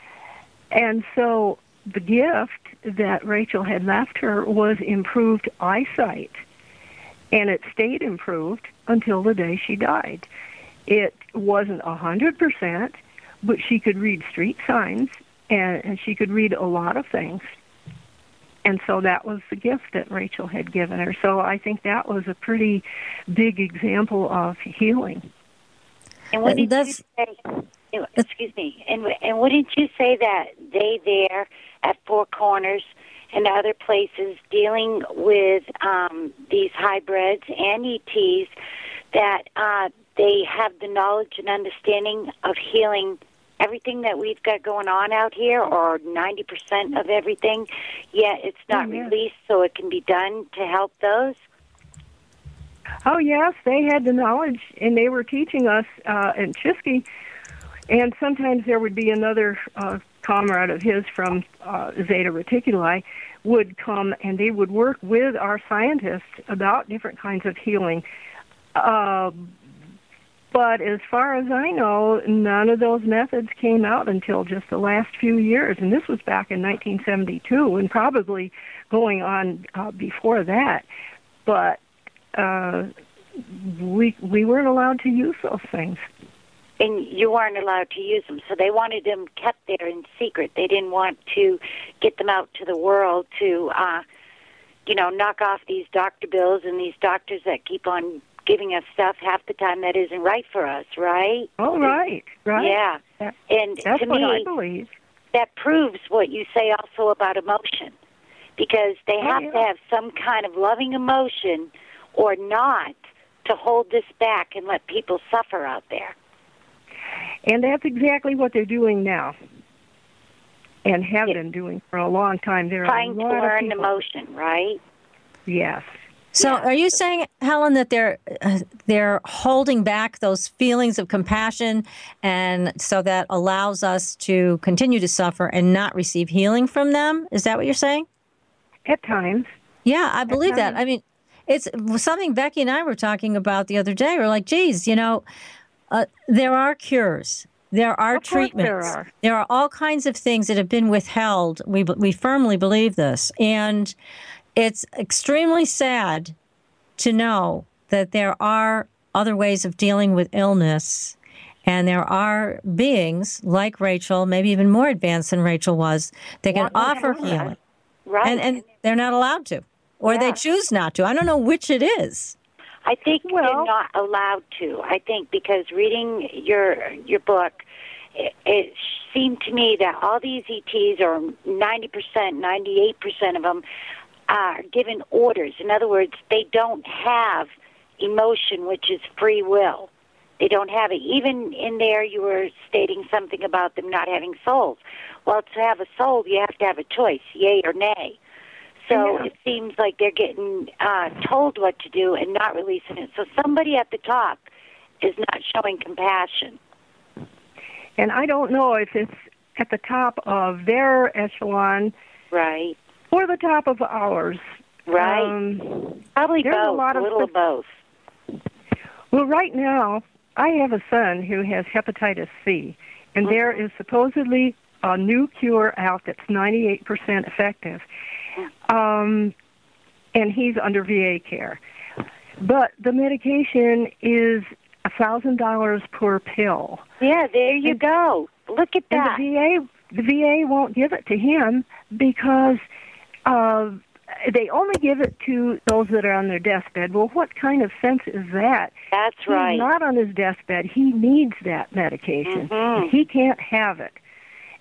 And so the gift that Raechel had left her was improved eyesight, and it stayed improved until the day she died. It wasn't a hundred percent, but she could read street signs and, and she could read a lot of things. And so that was the gift that Raechel had given her. So I think that was a pretty big example of healing. And what did you say? Excuse me. And and wouldn't you say that they there at Four Corners and other places dealing with um, these hybrids and ETs that uh, they have the knowledge and understanding of healing everything that we've got going on out here, or 90% of everything, yet it's not yeah. released so it can be done to help those? Oh yes, they had the knowledge, and they were teaching us uh, in Chisky. And sometimes there would be another uh, comrade of his from uh, Zeta Reticuli would come, and they would work with our scientists about different kinds of healing. Uh, but as far as I know, none of those methods came out until just the last few years, and this was back in 1972, and probably going on uh, before that. But uh, we we weren't allowed to use those things. and you weren't allowed to use them. So they wanted them kept there in secret. They didn't want to get them out to the world to, uh, you know, knock off these doctor bills and these doctors that keep on giving us stuff half the time that isn't right for us, right? Oh, right, right. Yeah. That- And That's to what I me, believe. that proves what you say also about emotion. Because they Oh, have yeah. to have some kind of loving emotion or not to hold this back and let people suffer out there. And that's exactly what they're doing now. And have been doing for a long time. There Trying are to a lot of learn people- emotion, right? Yes. So, Yeah. are you saying, Helen, that they're uh, they're holding back those feelings of compassion, and so that allows us to continue to suffer and not receive healing from them? Is that what you're saying? At times. Yeah, I believe that. I mean, it's something Becky and I were talking about the other day. We're like, geez, you know, uh, there are cures. There are treatments. there are. There are all kinds of things that have been withheld. We we firmly believe this, and it's extremely sad to know that there are other ways of dealing with illness. And there are beings like Raechel, maybe even more advanced than Raechel was, that can Want offer do healing. Right. And, and they're not allowed to, or they choose not to. I don't know which it is. I think Well- they're not allowed to. I think because reading your your book, it, it seemed to me that all these ETs, or ninety percent, ninety eight percent of them, are given orders. In other words, they don't have emotion, which is free will. They don't have it. Even in there, you were stating something about them not having souls. Well, to have a soul, you have to have a choice, yay or nay. So Yeah. it seems like they're getting uh, told what to do and not releasing it. So somebody at the top is not showing compassion. And I don't know if it's at the top of their echelon Right. Or the top of ours. Right. Um, Probably there's a lot of little of both. well, right now, I have a son who has hepatitis C, and there is supposedly a new cure out that's 98% effective. Um, and he's under VA care. But the medication is a $1,000 per pill. Yeah, there you And- go. Look at that. And that. the VA, the VA won't give it to him because uh, they only give it to those that are on their deathbed. Well, what kind of sense is that? That's right. He's not on his deathbed. He needs that medication. Mhm. He can't have it.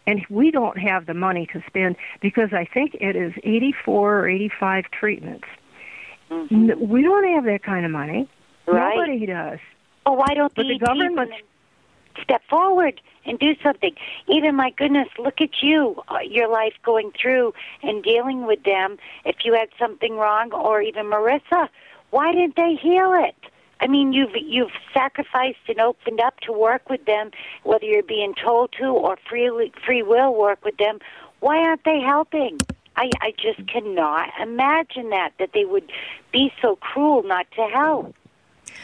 And we don't have the money to spend because I think it is 84 or 85 treatments. Mhm. We don't have that kind of money. Right. Nobody does. Oh, why don't But the government- step forward and do something? Even my goodness, look at you, uh, your life going through and dealing with them. If you had something wrong, or even Marisa, why didn't they heal it? I mean, you've you've sacrificed and opened up to work with them, whether you're being told to or free free will work with them. Why aren't they helping? I I just cannot imagine that that they would be so cruel not to help.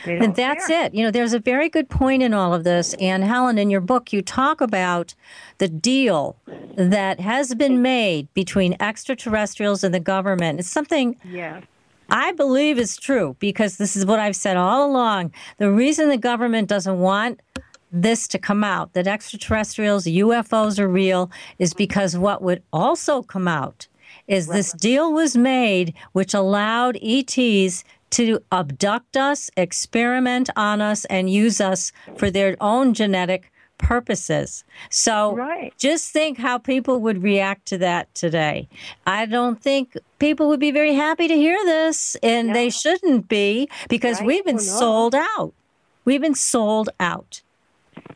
And that's care. it. You know, there's a very good point in all of this. And Helen, in your book, you talk about the deal that has been made between extraterrestrials and the government. It's something Yeah. I believe is true because this is what I've said all along. The reason the government doesn't want this to come out, that extraterrestrials, UFOs are real, is because what would also come out is this deal was made which allowed ETs to abduct us, experiment on us, and use us for their own genetic purposes. So Right. just think how people would react to that today. I don't think people would be very happy to hear this, and they shouldn't be because Right. we've been Oh, no. sold out. We've been sold out.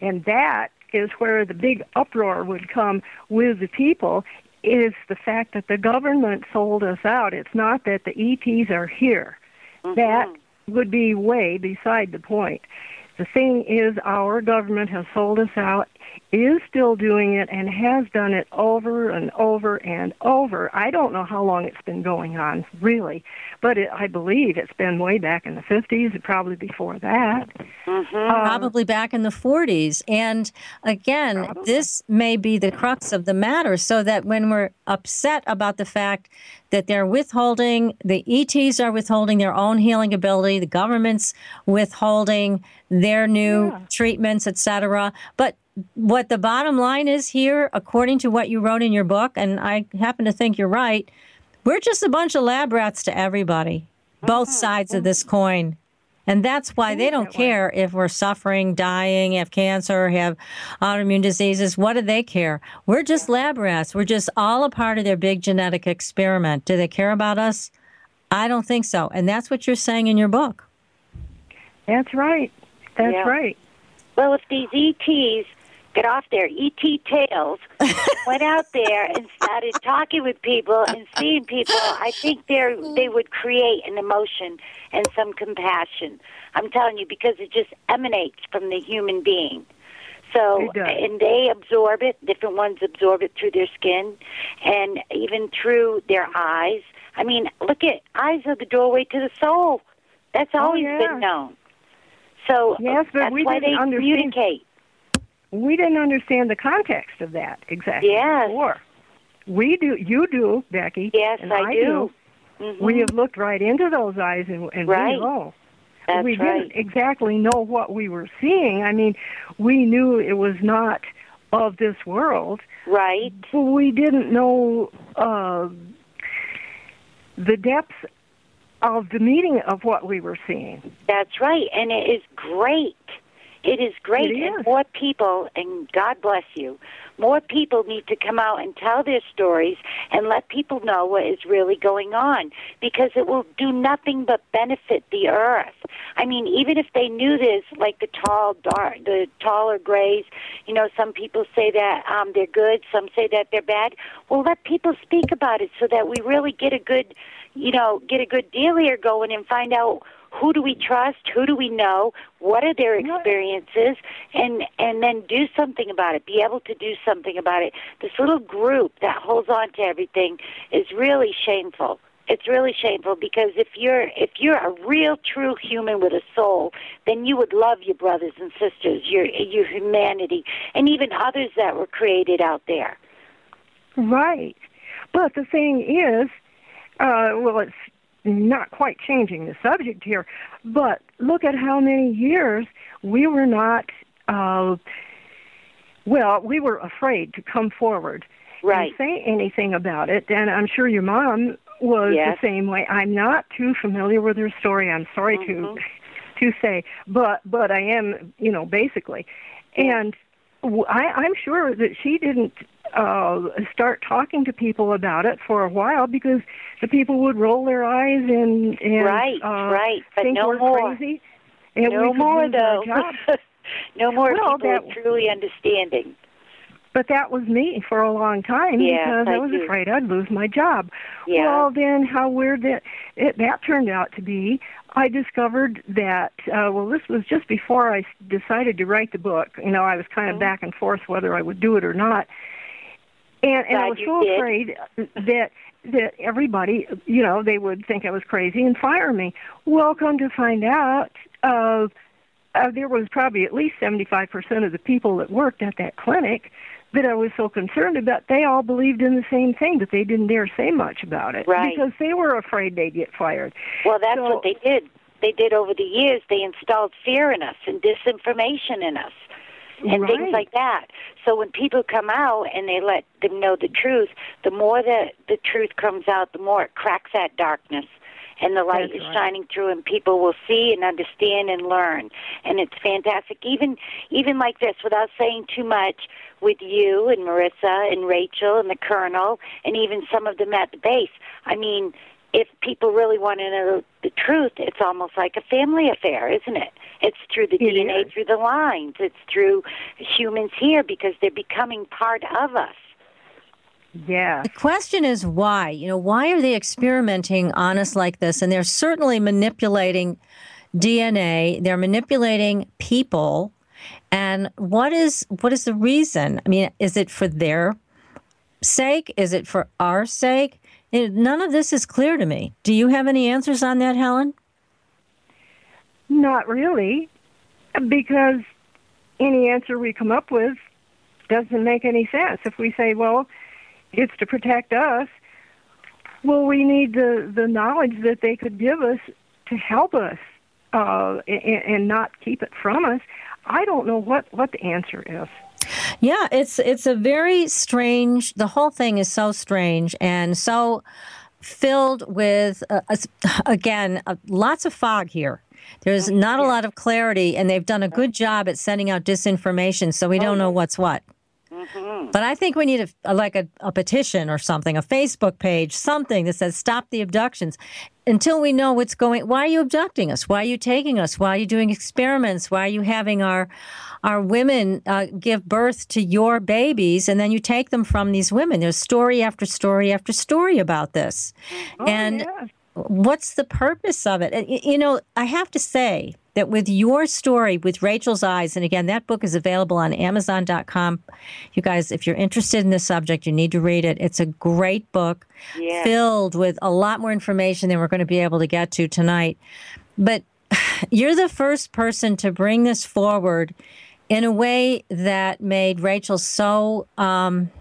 And that is where the big uproar would come with the people is the fact that the government sold us out. It's not that the ETs are here. Mm-hmm. That would be way beside the point. The thing is, our government has sold us out, is still doing it, and has done it over and over and over. I don't know how long it's been going on, really, but it, I believe it's been way back in the 50s, probably before that. Um, probably back in the 40s. And again, this may be the crux of the matter, so that when we're upset about the fact that they're withholding, the ETs are withholding their own healing ability, the government's withholding their new Yeah. treatments, etc. But what the bottom line is here, according to what you wrote in your book, and I happen to think you're right, we're just a bunch of lab rats to everybody, mm-hmm, both sides of this mm-hmm. coin. And that's why they don't care if we're suffering, dying, have cancer, have autoimmune diseases. What do they care? We're just lab rats. We're just all a part of their big genetic experiment. Do they care about us? I don't think so. And that's what you're saying in your book. That's right. That's Yeah. right. Well, if these ETs got off their ET tails, went out there and started talking with people and seeing people, I think they they would create an emotion and some compassion. I'm telling you because it just emanates from the human being. So and they absorb it. Different ones absorb it through their skin, and even through their eyes. I mean, look at eyes are the doorway to the soul. That's oh, always yeah. been known. So Yes, but that's we why didn't they understand- communicate. We didn't understand the context of that exactly Yes. before. We do. You do, Becky. Yes, and I do. Mhm. We have looked right into those eyes, and, and Right. we know. That's we right. didn't exactly know what we were seeing. I mean, we knew it was not of this world, Right. but we didn't know uh, the depth of the meaning of what we were seeing. That's right. And it is great. It is great. It And more people, and God bless you, more people need to come out and tell their stories and let people know what is really going on because it will do nothing but benefit the earth. I mean, even if they knew this, like the tall, dark, the taller grays, you know, some people say that um, they're good, some say that they're bad. Well, let people speak about it so that we really get a good, you know, get a good deal here going and find out who do we trust, who do we know, what are their experiences, and and then do something about it. Be able to do something about it. This little group that holds on to everything is really shameful. It's really shameful because if you're if you're a real true human with a soul, then you would love your brothers and sisters, your your humanity, and even others that were created out there. Right. But the thing is, uh, well, it's not quite changing the subject here, but look at how many years we were not, uh, well, we were afraid to come forward Right. and say anything about it. And I'm sure your mom was Yes. the same way. I'm not too familiar with her story. I'm sorry Mm-hmm. to to say, but but I am, you know, basically. And w- I, I'm sure that she didn't uh, start talking to people about it for a while because the people would roll their eyes and and Right, uh, right, but think no we're more. crazy. And no more though. no more Well, people that- truly understanding. But that was me for a long time Yes, because I, I was do. afraid I'd lose my job. Yeah. Well, then how weird that it, that turned out to be. I discovered that uh, well, this was just before I decided to write the book. You know, I was kind Mm-hmm. of back and forth whether I would do it or not. And, and I was so did. afraid that that everybody, you know, they would think I was crazy and fire me. Well, come to find out, uh, uh, there was probably at least 75% of the people that worked at that clinic that I was so concerned about, they all believed in the same thing, but they didn't dare say much about it Right. because they were afraid they'd get fired. Well, that's So- what they did. They did over the years. They installed fear in us and disinformation in us and things like that. So when people come out and they let them know the truth, the more that the truth comes out, the more it cracks that darkness and the light That's is right. shining through and people will see and understand and learn. And it's fantastic. Even even like this without saying too much with you and Marisa and Raechel and the Colonel and even some of them at the base. I mean if people really want to know the truth it's almost like a family affair isn't it? It's through the It DNA is. through the lines. It's through humans here because they're becoming part of us Yeah. The question is why? You know, why are they experimenting on us like this? And they're certainly manipulating DNA. They're manipulating people. And what is what is the reason? I mean, is it for their sake? Is it for our sake? None of this is clear to me. Do you have any answers on that, Helen? Not really, because any answer we come up with doesn't make any sense. If we say, well, it's to protect us, well, we need the, the knowledge that they could give us to help us uh, and, and not keep it from us. I don't know what, what the answer is. Yeah, it's it's a very strange. The whole thing is so strange and so filled with uh, uh, again uh, lots of fog here. There's not a lot of clarity, and they've done a good job at sending out disinformation, so we don't know what's what. But I think we need a, a like a, a petition or something, a Facebook page, something that says stop the abductions until we know what's going. Why are you abducting us? Why are you taking us? Why are you doing experiments? Why are you having our our women uh, give birth to your babies and then you take them from these women? There's story after story after story about this, and yeah. what's the purpose of it? You know, I have to say that with your story, with Raechel's Eyes, and again, that book is available on Amazon.com. You guys, if you're interested in this subject, you need to read it. It's a great book Yeah. filled with a lot more information than we're going to be able to get to tonight. But you're the first person to bring this forward in a way that made Raechel so, um,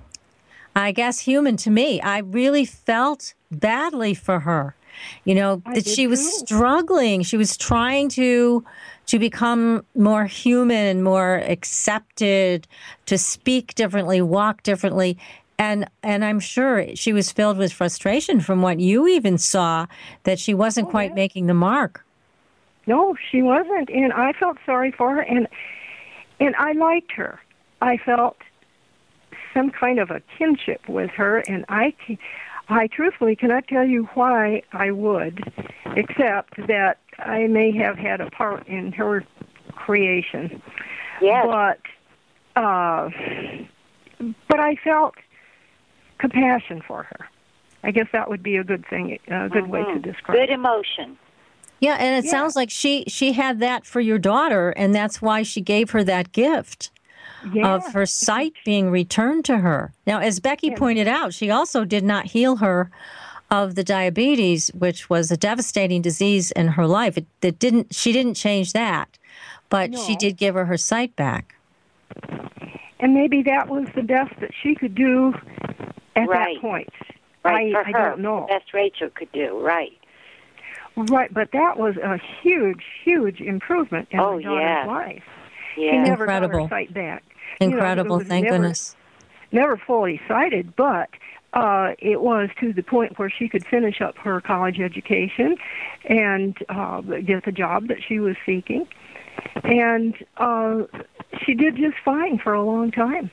I guess, human to me. I really felt badly for her. You know I that she was too. struggling. She was trying to to become more human, more accepted, to speak differently, walk differently. And and I'm sure she was filled with frustration from what you even saw that she wasn't oh, quite making the mark. No, she wasn't, and I felt sorry for her, and and I liked her. I felt some kind of a kinship with her, and I, I truthfully cannot tell you why I would, except that I may have had a part in her creation. Yes. But, uh, but I felt compassion for her. I guess that would be a good thing, a good way to describe. Good emotion. Yeah, and it Yeah. sounds like she she had that for your daughter, and that's why she gave her that gift Yeah. of her sight being returned to her. Now, as Becky pointed out, she also did not heal her of the diabetes, which was a devastating disease in her life. It, it didn't. She didn't change that, but she did give her her sight back. and maybe that was the best that she could do at Right. that point. Right, I, for I her. don't know. Best Raechel could do, right. Right, but that was a huge, huge improvement in Oh, my daughter's yeah. life. She Yeah. never got Incredible. her sight back. You know, Incredible, was thank never, goodness. Never fully sighted, but uh, it was to the point where she could finish up her college education and uh, get the job that she was seeking. And uh, she did just fine for a long time.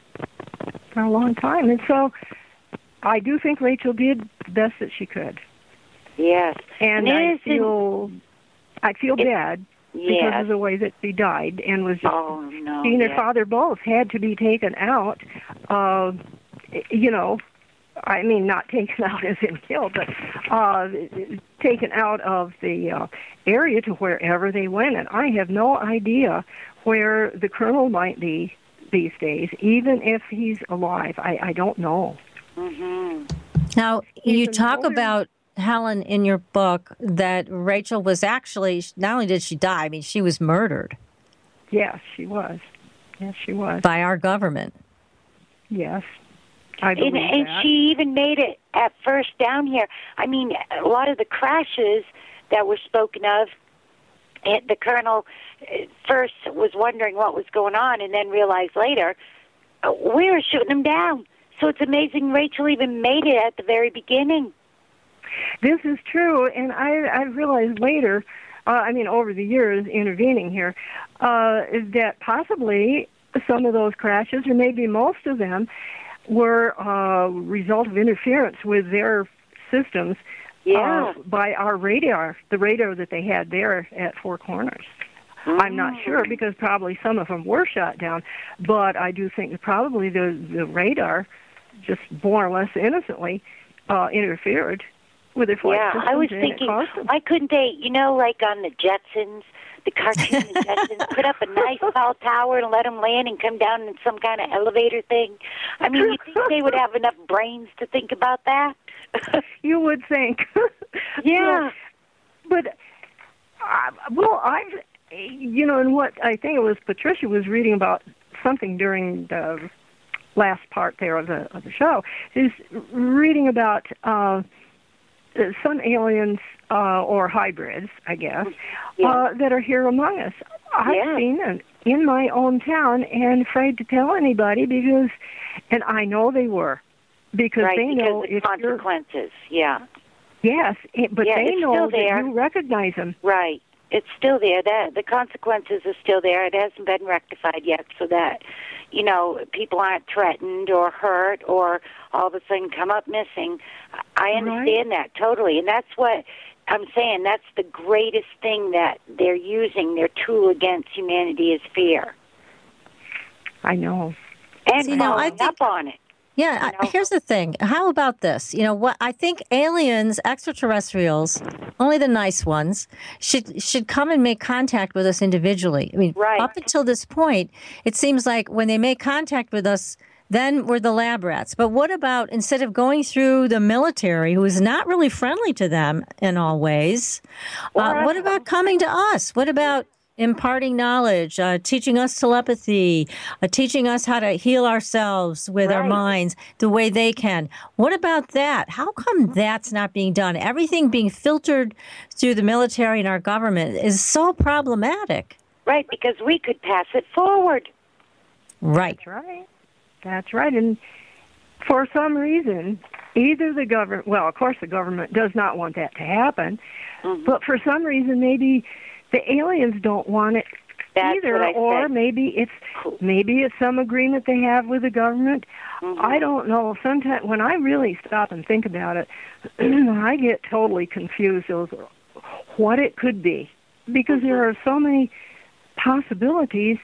For a long time. And so I do think Raechel did the best that she could. Yes. And it I feel I feel It- bad because of the way that she died and was just Oh, no. she and her father both had to be taken out uh you know I mean not taken out as in killed but uh taken out of the uh area to wherever they went. And I have no idea where the colonel might be these days even if he's alive. I I don't know. Now, He's you talk older- about Helen in your book that Raechel was actually not only did she die, I mean she was murdered yes she was yes she was by our government. yes I believe And, and that. she even made it at first down here. I mean, a lot of the crashes that were spoken of, it, the colonel uh, first was wondering what was going on, and then realized later uh, we were shooting them down. So it's amazing Raechel even made it at the very beginning. This is true, and I I realized later, uh, I mean over the years intervening here, uh, that possibly some of those crashes, or maybe most of them, were a uh, result of interference with their systems yeah. uh, by our radar, the radar that they had there at Four Corners. Mm. I'm not sure because probably some of them were shot down, but I do think that probably the the radar just more or less innocently uh, interfered with their flight yeah. I was thinking, why couldn't they, you know, like on the Jetsons, the cartoon the Jetsons, put up a nice tall tower and let them land and come down in some kind of elevator thing? I mean, you think they would have enough brains to think about that? you would think. yeah. But, but uh, well, I've, you know, and what I think it was Patricia was reading about something during the last part there of the of the show is reading about uh, some aliens uh, or hybrids, I guess, yeah. uh, that are here among us. I've yeah. seen them in my own town and afraid to tell anybody because, and I know they were because right, they because know the if consequences. Yeah. Yes, it, but yeah, they know that there. you recognize them. Right. It's still there. That the consequences are still there. It hasn't been rectified yet, so that you know people aren't threatened or hurt or all of a sudden come up missing. I understand right. that totally, and that's what I'm saying. That's the greatest thing that they're using their tool against humanity is fear. I know. And See, now, I following think- up on it. Yeah, You know? I, here's the thing. How about this? You know what? I think aliens, extraterrestrials, only the nice ones, should should come and make contact with us individually. I mean, Right. up until this point, it seems like when they make contact with us, then we're the lab rats. But what about instead of going through the military, who is not really friendly to them in all ways, uh, what about coming to us? What about imparting knowledge, uh, teaching us telepathy, uh, teaching us how to heal ourselves with our minds the way they can. What about that? How come that's not being done? Everything being filtered through the military and our government is so problematic. Right, because we could pass it forward. Right. That's right. That's right. And for some reason, either the government, well, of course, the government does not want that to happen, Mm-hmm. but for some reason, maybe the aliens don't want it That's either, or said. maybe it's maybe it's some agreement they have with the government. Mm-hmm. I don't know. Sometimes when I really stop and think about it, I get totally confused over what it could be because there Mm-hmm. are so many possibilities,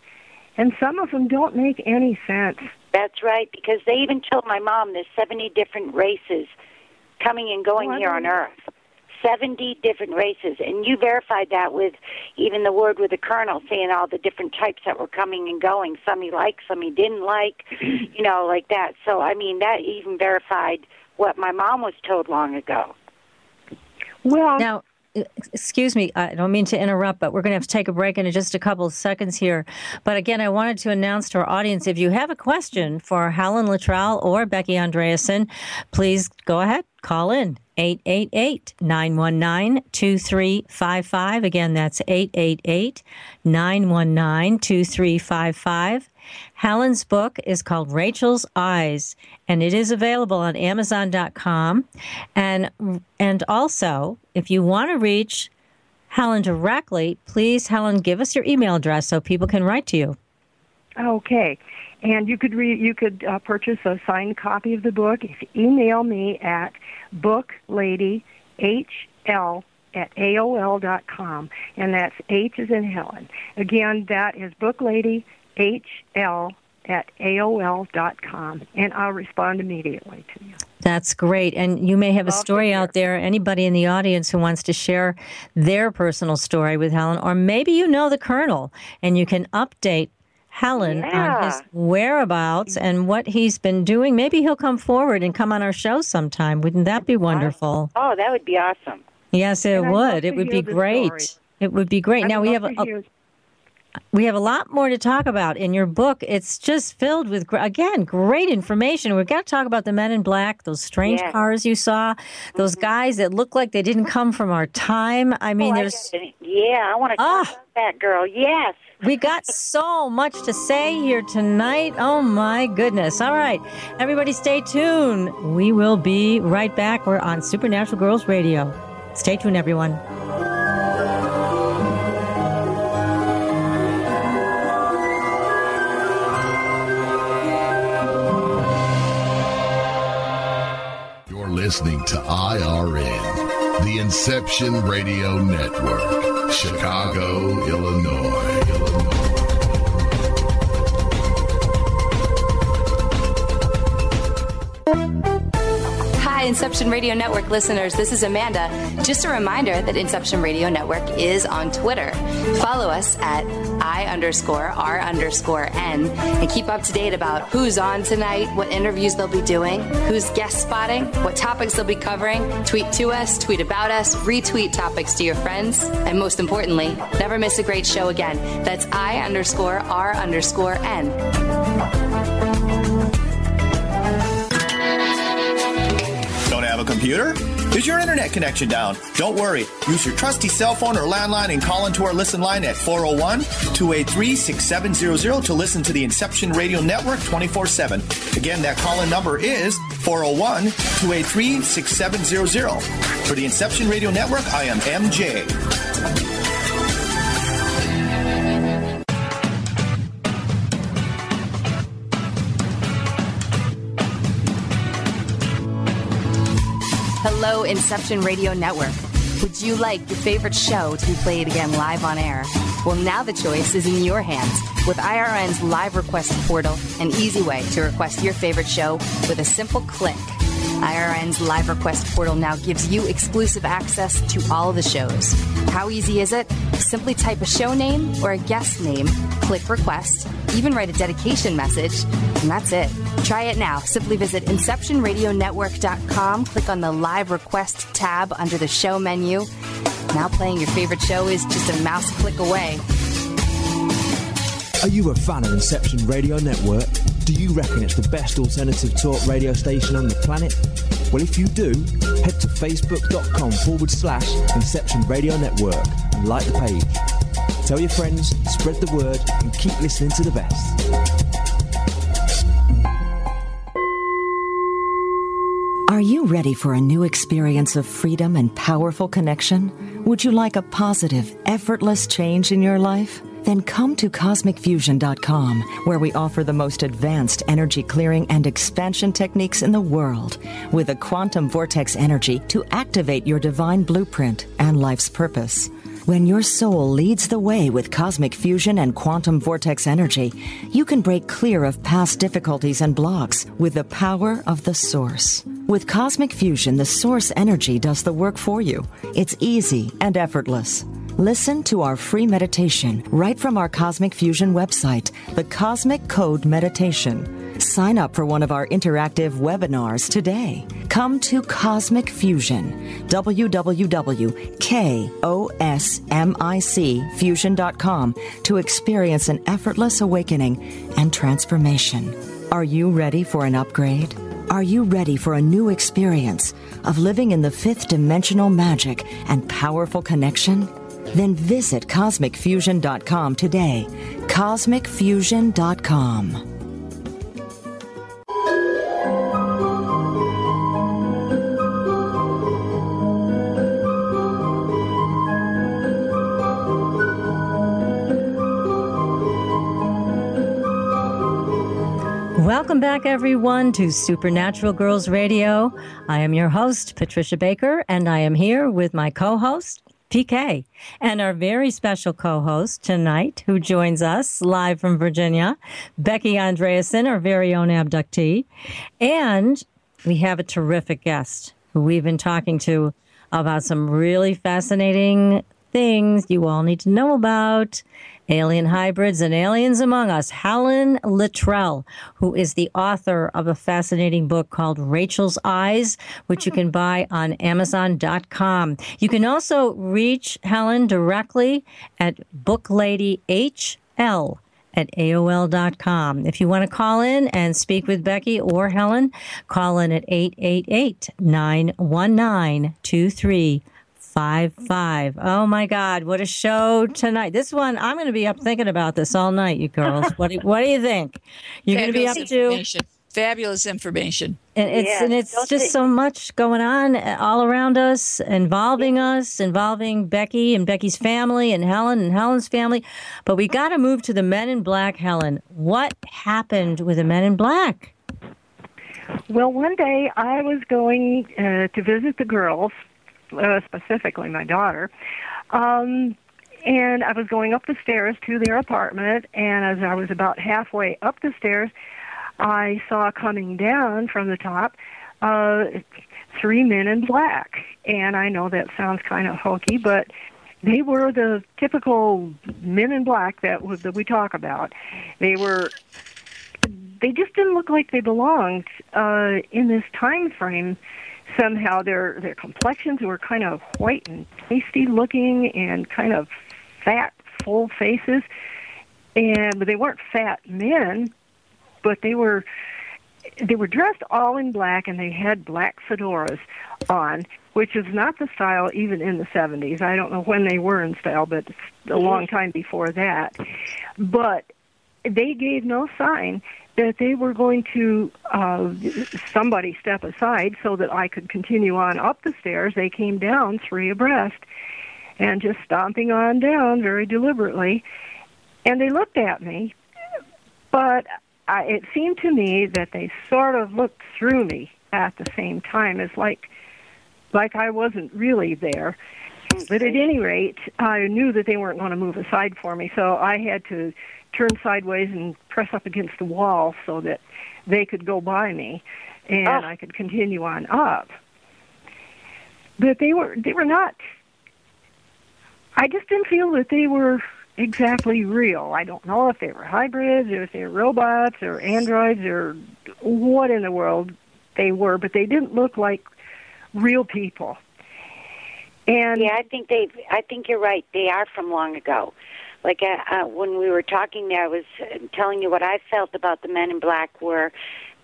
and some of them don't make any sense. That's right, because they even told my mom there's 70 different races coming and going Oh, I here on. Earth. 70 different races. And you verified that with even the word with the colonel saying all the different types that were coming and going. Some he liked, some he didn't like, you know, like that. So, I mean, that even verified what my mom was told long ago. Well, Now, excuse me, I don't mean to interrupt, but we're going to have to take a break in just a couple of seconds here. But again, I wanted to announce to our audience if you have a question for Helen Littrell or Becky Andreasson, please go ahead, call in. 888-919-2355. Again, that's 888-919-2355. Helen's book is called Raechel's Eyes, and it is available on Amazon.com. And and also, if you want to reach Helen directly, please, Helen, give us your email address so people can write to you. Okay, and you could you could uh, purchase a signed copy of the book. Email me at bookladyhl at aol dot com, and that's H is in Helen. Again, that is bookladyhl at aol dot com, and I'll respond immediately to you. That's great. And you may have a story out there, anybody in the audience who wants to share their personal story with Helen, or maybe you know the Colonel and you can update Helen on his whereabouts and what he's been doing. Maybe he'll come forward and come on our show sometime. Wouldn't that be wonderful? Oh, that would be awesome. Yes, it And would. It would be great. story. It would be great. I'd now we have a, we have a lot more to talk about in your book. It's just filled with, again, great information. We've got to talk about the men in black, those strange Yeah. cars you saw, those guys that look like they didn't come from our time. I mean, Oh, there's. it. yeah, I want to Ah. talk about that girl. Yes. We got so much to say here tonight. Oh my goodness. All right. Everybody stay tuned. We will be right back. We're on Supernatural Girlz Radio. Stay tuned, everyone. Listening to IRN, the Inception Radio Network, Chicago, Illinois. Hi, Inception Radio Network listeners. This is Amanda. Just a reminder that Inception Radio Network is on Twitter. Follow us at I underscore R underscore N and keep up to date about who's on tonight, what interviews they'll be doing, who's guest spotting, what topics they'll be covering. Tweet to us, tweet about us, retweet topics to your friends, and most importantly, never miss a great show again. That's I underscore R underscore N. computer? Is your internet connection down? Don't worry. Use your trusty cell phone or landline and call into our listen line at 401 283 6700 to listen to the Inception Radio Network 24 7. Again, that call in number is 401 283 6700. For the Inception Radio Network, I am MJ. Hello, Inception Radio Network. Would you like your favorite show to be played again live on air? Well, now the choice is in your hands with IRN's live request portal, an easy way to request your favorite show with a simple click. IRN's live request portal now gives you exclusive access to all the shows. How easy is it? Simply type a show name or a guest name, click request, even write a dedication message, and that's it. Try it now. Simply visit InceptionRadioNetwork.com, click on the live request tab under the show menu. Now playing your favorite show is just a mouse click away. Are you a fan of Inception Radio Network? Do you reckon it's the best alternative talk radio station on the planet? Well, if you do, head to facebook.com forward slash Inception Radio Network and like the page. Tell your friends, spread the word, and keep listening to the best. Are you ready for a new experience of freedom and powerful connection? Would you like a positive, effortless change in your life? Then come to CosmicFusion.com, where we offer the most advanced energy clearing and expansion techniques in the world, with a quantum vortex energy to activate your divine blueprint and life's purpose. When your soul leads the way with cosmic fusion and quantum vortex energy, you can break clear of past difficulties and blocks with the power of the source. With cosmic fusion, the source energy does the work for you. It's easy and effortless. Listen to our free meditation right from our Cosmic Fusion website, the Cosmic Code Meditation. Sign up for one of our interactive webinars today. Come to Cosmic Fusion, www.cosmicfusion.com to experience an effortless awakening and transformation. Are you ready for an upgrade? Are you ready for a new experience of living in the fifth dimensional magic and powerful connection? Then visit CosmicFusion.com today. CosmicFusion.com. Welcome back, everyone, to Supernatural Girlz Radio. I am your host, Patricia Baker, and I am here with my co host, PK, and our very special co host tonight, who joins us live from Virginia, Becky Andreasson, our very own abductee. And we have a terrific guest who we've been talking to about some really fascinating things you all need to know about alien hybrids and aliens among us. Helen Littrell, who is the author of a fascinating book called Raechel's Eyes, which you can buy on Amazon.com. You can also reach Helen directly at BookLadyHL at AOL.com. If you want to call in and speak with Becky or Helen, call in at 888 919 23 55. Oh my God, what a show tonight. This one, I'm going to be up thinking about this all night, you girls. what, do, what do you think? You're going to be up to. Fabulous information. And it's, yeah. and it's just so much going on all around us, involving us, involving Becky and Becky's family and Helen and Helen's family. But we got to move to the Men in Black, Helen. What happened with the Men in Black? Well, one day I was going uh, to visit the girls, uh, specifically my daughter, um, and I was going up the stairs to their apartment. And as I was about halfway up the stairs, I saw coming down from the top uh, three men in black. And I know that sounds kind of hokey, but they were the typical men in black that that we talk about. They were they just didn't look like they belonged uh, in this time frame. Somehow their their complexions were kind of white and pasty looking, and kind of fat, full faces. And but they weren't fat men, but they were they were dressed all in black, and they had black fedoras on, which is not the style even in the 70s. I don't know when they were in style, but a long time before that. But they gave no sign that they were going to uh, somebody step aside so that I could continue on up the stairs. They came down three abreast and just stomping on down very deliberately. And they looked at me, but I, it seemed to me that they sort of looked through me at the same time, as like like I wasn't really there. But at any rate, I knew that they weren't going to move aside for me, so I had to turn sideways and press up against the wall so that they could go by me and oh. I could continue on up. But they were they were not I just didn't feel that they were exactly real. I don't know if they were hybrids or if they were robots or androids or what in the world they were, but they didn't look like real people. And yeah, I think they I think you're right. They are from long ago like uh, uh, when we were talking there, I was uh, telling you what I felt about the Men in Black were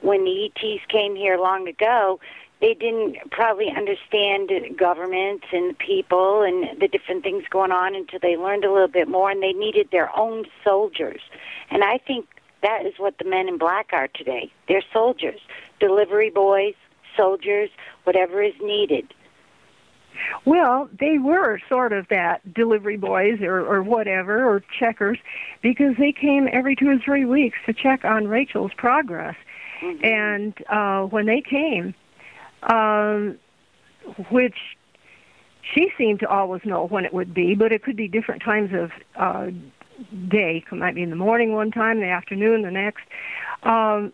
when the ETs came here long ago. They didn't probably understand governments and people and the different things going on until they learned a little bit more, and they needed their own soldiers. And I think that is what the Men in Black are today. They're soldiers, delivery boys, soldiers, whatever is needed. Well, they were sort of that delivery boys or, or whatever, or checkers, because they came every two or three weeks to check on Raechel's progress. Mm-hmm. And uh, when they came, um, which she seemed to always know when it would be, but it could be different times of uh, day. It might be in the morning one time, the afternoon the next. Um,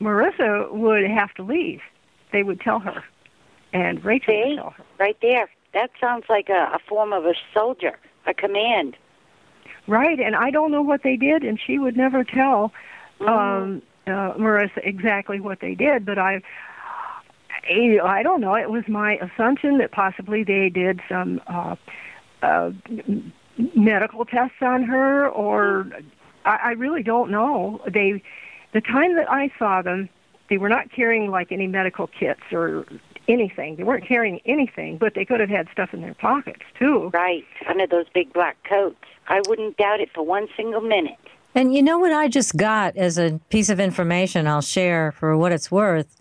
Marisa would have to leave. They would tell her and Raechel See? Right there. That sounds like a, a form of a soldier, a command. Right, and I don't know what they did, and she would never tell mm-hmm. um, uh, Marisa exactly what they did, but I, I don't know. It was my assumption that possibly they did some uh, uh, medical tests on her, or I, I really don't know. They, the time that I saw them, they were not carrying like any medical kits or anything. They weren't carrying anything, but they could have had stuff in their pockets too. Right, under those big black coats. I wouldn't doubt it for one single minute. And you know what I just got as a piece of information I'll share for what it's worth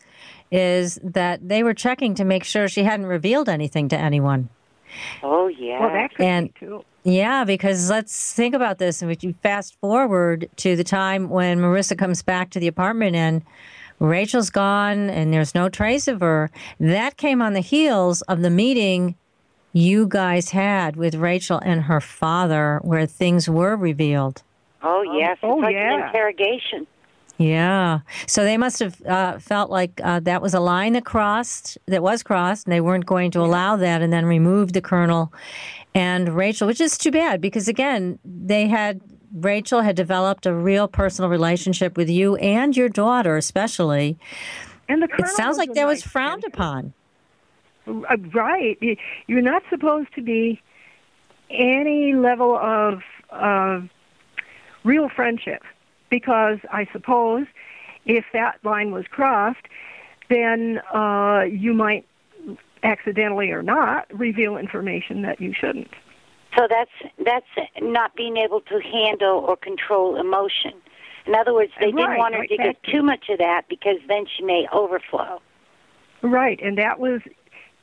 is that they were checking to make sure she hadn't revealed anything to anyone. Oh yeah. Well, that could and, be too. Yeah, because let's think about this. And if you fast forward to the time when Marisa comes back to the apartment and Raechel's gone and there's no trace of her. That came on the heels of the meeting you guys had with Raechel and her father where things were revealed. Oh, yes. Oh, like yeah. an interrogation. Yeah. So they must have uh, felt like uh, that was a line that crossed, that was crossed, and they weren't going to allow that and then remove the colonel and Raechel, which is too bad because, again, they had Raechel had developed a real personal relationship with you and your daughter, especially. And the it sounds like that was frowned upon. Uh, right. You're not supposed to be any level of uh, real friendship because I suppose if that line was crossed, then uh, you might accidentally or not, reveal information that you shouldn't. So that's that's not being able to handle or control emotion. In other words, they didn't want her right, to get too much of that because then she may overflow. Right, and that was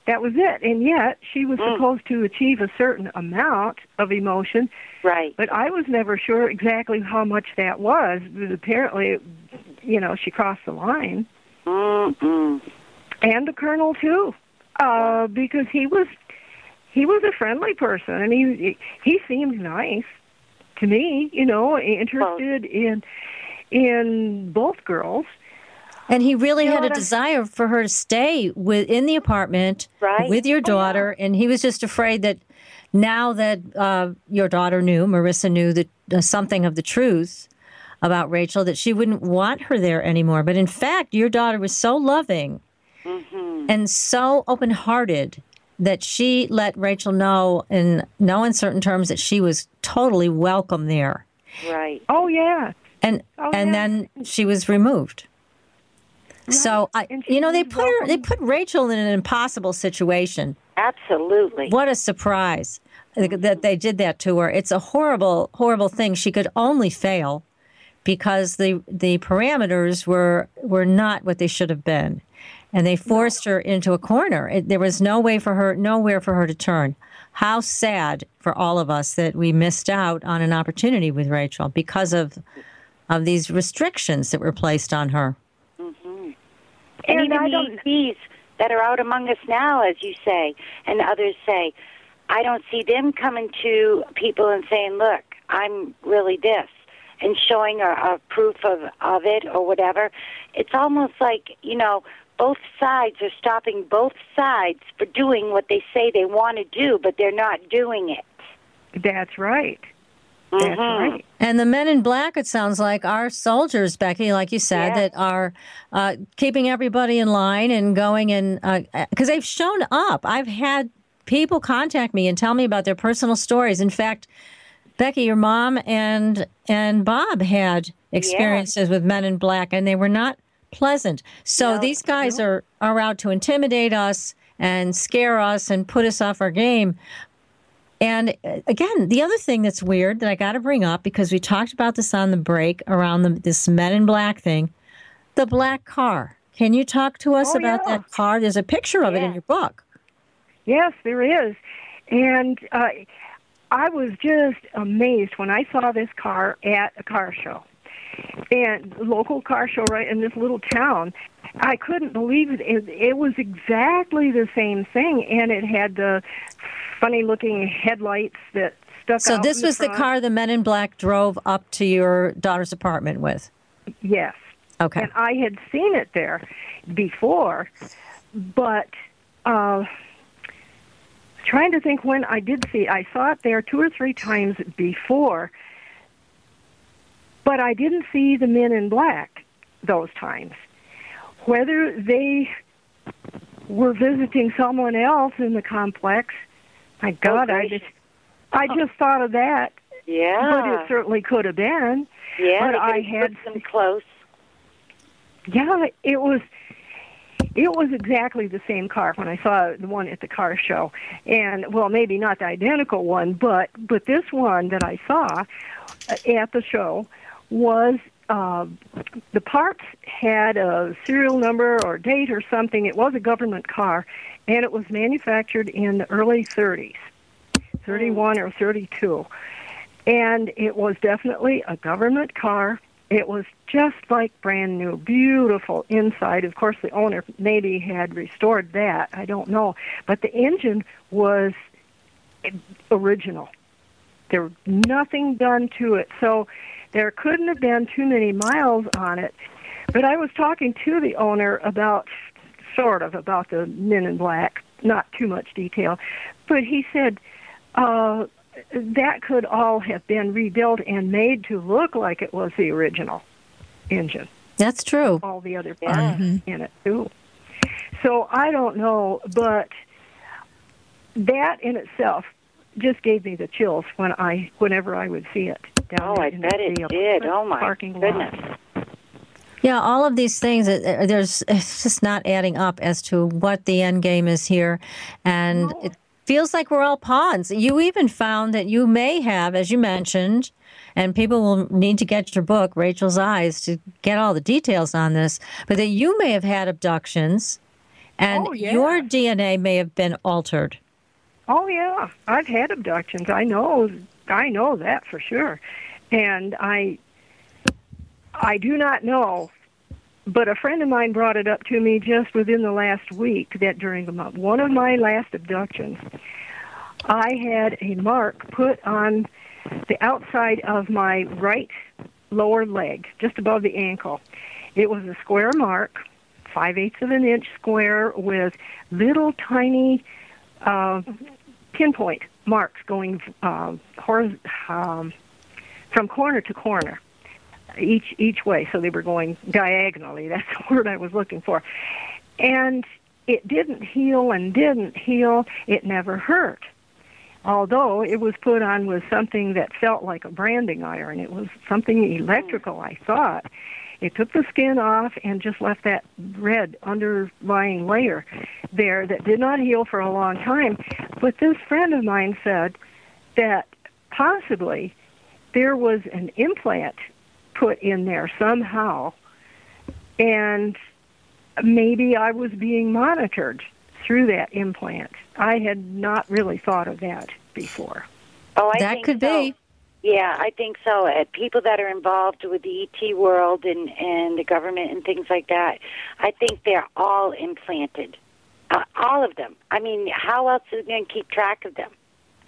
that was it. And yet she was Mm. supposed to achieve a certain amount of emotion. Right. But I was never sure exactly how much that was. But apparently, you know, she crossed the line. Mm-mm. And the colonel too, uh, because he was he was a friendly person, and he he seemed nice to me. You know, interested in in both girls. And he really You had a desire for her to stay within the apartment Right. with your daughter, and he was just afraid that now that uh, your daughter knew, Marisa knew that uh, something of the truth about Raechel, that she wouldn't want her there anymore. But in fact, your daughter was so loving Mm-hmm. and so open-hearted that she let Raechel know in no uncertain terms that she was totally welcome there. Right. Oh yeah. And Oh, and yeah. then she was removed. So I, you know, they put her, they put Raechel in an impossible situation. Absolutely. What a surprise that they did that to her. It's a horrible, horrible thing. She could only fail because the the parameters were were not what they should have been, and they forced her into a corner. It, there was no way for her, nowhere for her to turn. How sad for all of us that we missed out on an opportunity with Raechel because of of these restrictions that were placed on her. Mm-hmm. And, And even I the don't- ETs that are out among us now, as you say, and others say, I don't see them coming to people and saying, "Look, I'm really this," and showing a, a proof of of it or whatever. It's almost like you know both sides are stopping both sides for doing what they say they want to do, but they're not doing it. That's right. That's Mhm. right. And the men in black, it sounds like, are soldiers, Becky, like you said, Yeah. that are uh, keeping everybody in line and going and because they've shown up. I've had people contact me and tell me about their personal stories. In fact, Becky, your mom and and Bob had experiences with men in black, and they were not pleasant. So No, these guys are are out to intimidate us and scare us and put us off our game. And uh, again, the other thing that's weird that I got to bring up because we talked about this on the break around the, this Men in Black thing, the black car. Can you talk to us Oh, about yeah. that car? There's a picture of it in your book. Yes, there is. And uh, I was just amazed when I saw this car at a car show. And local car show right in this little town. I couldn't believe it. It, it was exactly the same thing, and it had the funny looking headlights that stuck out. So this the was the car the Men in Black drove up to your daughter's apartment with. Yes. Okay. And I had seen it there before, but uh, trying to think when I did see it. I saw it there two or three times before, but I didn't see the men in black those times. Whether they were visiting someone else in the complex, my God, I gracious. just I just thought of that. Yeah. But it certainly could have been. yeah. but I had them close. Yeah, it was. It was exactly the same car when I saw the one at the car show, and well, maybe not the identical one, but but this one that I saw uh, at the show was uh, the parts had a serial number or date or something. It was a government car, and it was manufactured in the early 30s, 31 or 32, and it was definitely a government car. It was just like brand new, beautiful inside. Of course, the owner maybe had restored that. I don't know. But the engine was original. There was nothing done to it. So there couldn't have been too many miles on it. But I was talking to the owner about, sort of, about the Men in Black, not too much detail. But he said, uh, that could all have been rebuilt and made to look like it was the original engine. That's true. All the other parts in it too. So I don't know, but that in itself just gave me the chills when I, whenever I would see it. Down Oh, there I bet it did. Oh my parking goodness. lot. Yeah, all of these things. There's it's just not adding up as to what the end game is here, and no. it feels like we're all pawns. You even found that you may have, as you mentioned, and people will need to get your book, Raechel's Eyes, to get all the details on this, but that you may have had abductions, and oh, yeah. your DNA may have been altered. Oh yeah, I've had abductions. I know, I know that for sure, and I, I do not know, but a friend of mine brought it up to me just within the last week that during the month, one of my last abductions, I had a mark put on the outside of my right lower leg, just above the ankle. It was a square mark, five eighths of an inch square, with little tiny uh, pinpoint marks going uh, hor- um, from corner to corner, each each way. So they were going diagonally. That's the word I was looking for. And it didn't heal and didn't heal. It never hurt. Although it was put on with something that felt like a branding iron. It was something electrical, I thought. It took the skin off and just left that red underlying layer there that did not heal for a long time. But this friend of mine said that possibly there was an implant put in there somehow, and maybe I was being monitored through that implant. I had not really thought of that before. Oh, I that could so. be. Yeah, I think so. Uh, people that are involved with the ET world and and the government and things like that, I think they're all implanted, uh, all of them. I mean, how else are we going to keep track of them?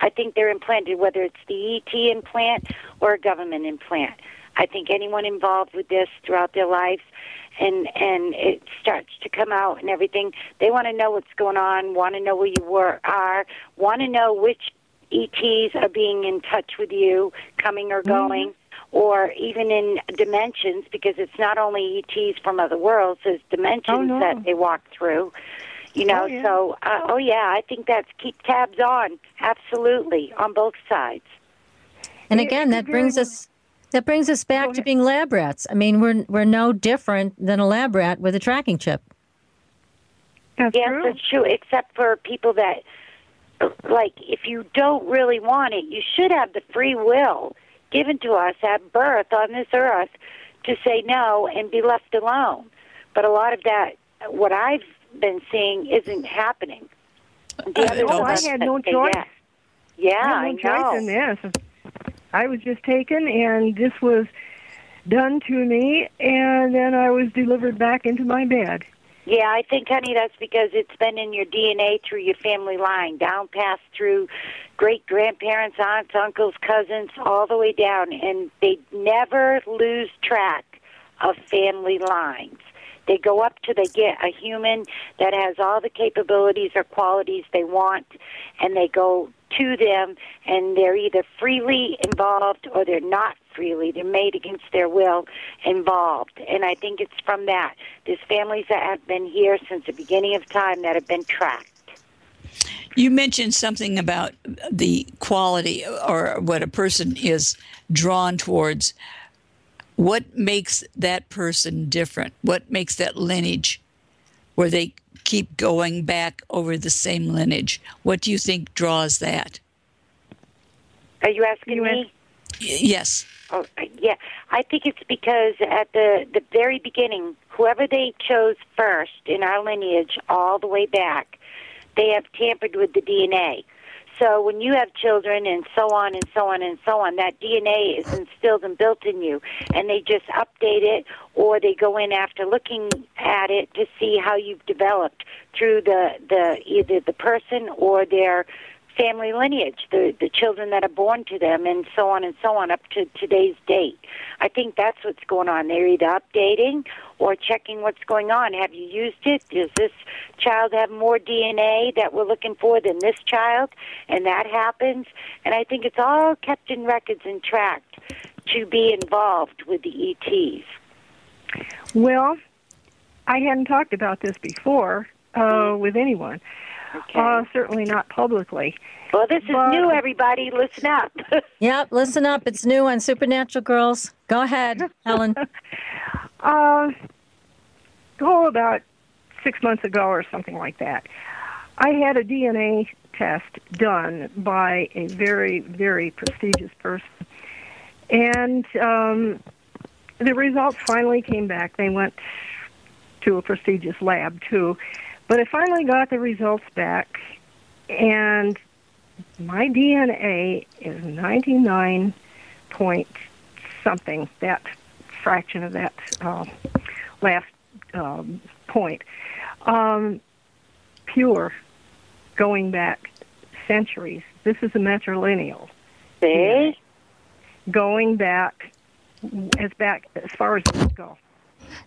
I think they're implanted, whether it's the ET implant or a government implant. I think anyone involved with this throughout their lives, and and it starts to come out and everything. They want to know what's going on, want to know where you were, are, want to know which ETs are being in touch with you, coming or going, mm-hmm. or even in dimensions, because it's not only ETs from other worlds, there's dimensions oh, no. that they walk through. You know, oh, yeah. so uh, oh yeah, I think that's keep tabs on absolutely on both sides. And again, that brings us that brings us back to being lab rats. I mean, we're we're no different than a lab rat with a tracking chip. That's yes, true. that's true. Except for people that like if you don't really want it, you should have the free will given to us at birth on this earth to say no and be left alone. But a lot of that, what I've been seeing, isn't happening. The oh, I had no choice. Yes. Yeah, I had no I know. choice in this. I was just taken, and this was done to me, and then I was delivered back into my bed. Yeah, I think, honey, that's because it's been in your DNA through your family line, down past through great grandparents, aunts, uncles, cousins, all the way down, and they never lose track of family lines. They go up to they get a human that has all the capabilities or qualities they want, and they go to them, and they're either freely involved or they're not freely. They're made against their will involved. And I think it's from that. There's families that have been here since the beginning of time that have been tracked. You mentioned something about the quality or what a person is drawn towards. What makes that person different? What makes that lineage where they keep going back over the same lineage? What do you think draws that? Are you asking me? Yes. Oh, uh, yeah. I think it's because at the the very beginning, whoever they chose first in our lineage, all the way back, they have tampered with the DNA. So when you have children and so on and so on and so on, that DNA is instilled and built in you, and they just update it or they go in after looking at it to see how you've developed through the the either the person or their family lineage, the the children that are born to them, and so on and so on up to today's date. I think that's what's going on. They're either updating or checking what's going on. Have you used it? Does this child have more DNA that we're looking for than this child? And that happens. And I think it's all kept in records and tracked to be involved with the ETs. Well, I hadn't talked about this before uh, with anyone. Okay. Uh, certainly not publicly. well, this is but- new, everybody. Listen up. Yep, listen up. It's new on Supernatural Girlz. Go ahead, Helen. Uh, oh, about six months ago or something like that. I had a DNA test done by a very, very prestigious person. And um, the results finally came back. They went to a prestigious lab, too. But I finally got the results back, and my DNA is 99 point something, that fraction of that uh, last um, point. Um, pure, going back centuries. This is a matrilineal. See? Going back as back as far as would go.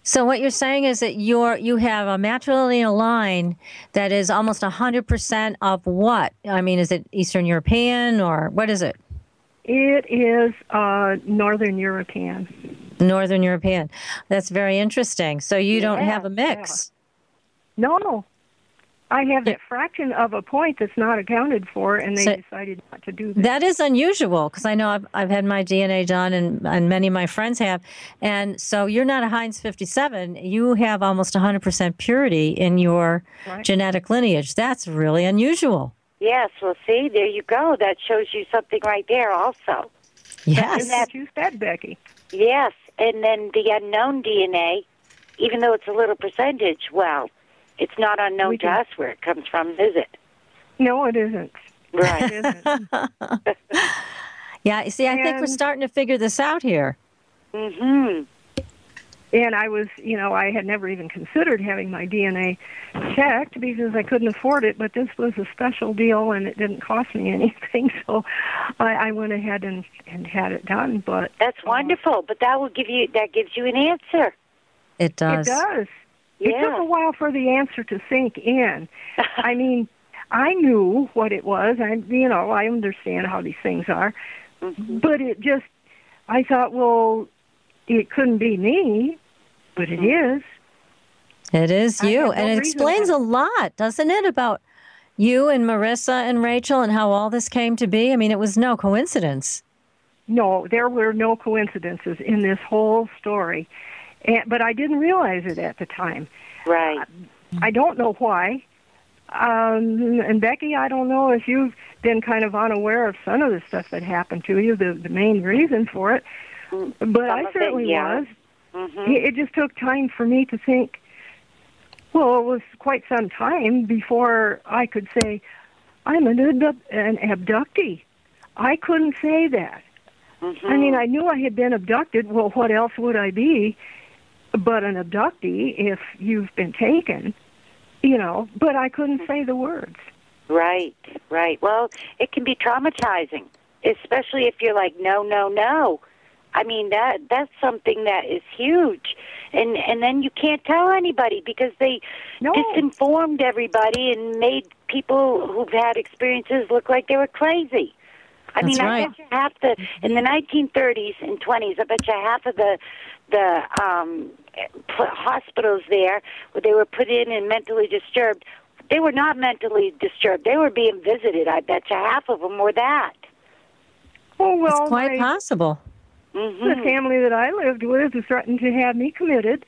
So what you're saying is that you're you have a matrilineal line that is almost hundred percent of what? I mean, is it Eastern European or what is it? It is uh, Northern European. Northern European. That's very interesting. So you don't have a mix. No, I have that fraction of a point that's not accounted for, and they So- decided not to do that. That is unusual because I know I've, I've had my DNA done and, and many of my friends have. And so you're not a Heinz 57. You have almost 100% purity in your Right. genetic lineage. That's really unusual. Yes, well, see, there you go. That shows you something right there, also. Yes. And that, you said, Becky. Yes, and then the unknown DNA, even though it's a little percentage, well, it's not unknown to us where it comes from, is it? No, it isn't. Right. It isn't. Yeah, you see, I think we're starting to figure this out here. Mm-hmm. And I was, you know, I had never even considered having my DNA checked because I couldn't afford it. But this was a special deal, and it didn't cost me anything, so I, I went ahead and and had it done. But That's wonderful, but that will give you that gives you an answer. It does. It does. It Yeah. took a while for the answer to sink in. I mean, I knew what it was. I, you know, I understand how these things are, Mm-hmm. but it just, I thought, well, it couldn't be me, but it is. It is you. no and it explains to- a lot, doesn't it, about you and Marisa and Raechel and how all this came to be? I mean, it was no coincidence. No, there were no coincidences in this whole story, and, but I didn't realize it at the time. Right. I don't know why. Um, and Becky, I don't know if you've been kind of unaware of some of the stuff that happened to you, the the main reason for it. But Some I of it, certainly yeah. was. Mm-hmm. It, it just took time for me to think. Well, it was quite some time before I could say, "I'm an, abdu- an abductee." I couldn't say that. I mean, I knew I had been abducted. Well, what else would I be but an abductee if you've been taken? You know, but I couldn't say the words. Right, right. Well, it can be traumatizing, especially if you're like, no, no, no. I mean that that's something that is huge, and and then you can't tell anybody because they disinformed everybody and made people who've had experiences look like they were crazy. I That's mean, I bet you half the in the 1930s and 20s, I bet you half of the the um, pl- hospitals there where they were put in and mentally disturbed, they were not mentally disturbed. They were being visited. I bet you half of them were that. Oh well, it's quite my- possible. The family that I lived with threatened to have me committed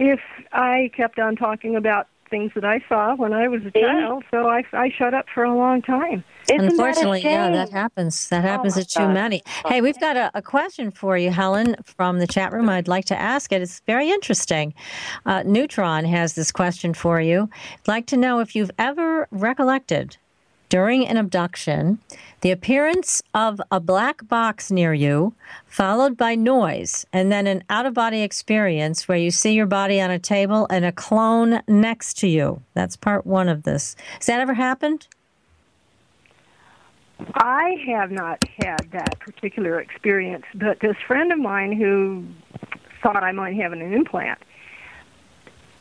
if I kept on talking about things that I saw when I was a child. So I, I shut up for a long time. Unfortunately, yeah, that happens. That happens my to too God. many. Hey, we've got a, a question for you, Helen, from the chat room. I'd like to ask it. It's very interesting. Uh, Neutron has this question for you. I'd like to know if you've ever recollected during an abduction the appearance of a black box near you, followed by noise, and then an out of body experience where you see your body on a table and a clone next to you. That's part one of this. Has that ever happened? I have not had that particular experience, but this friend of mine who thought I might have an implant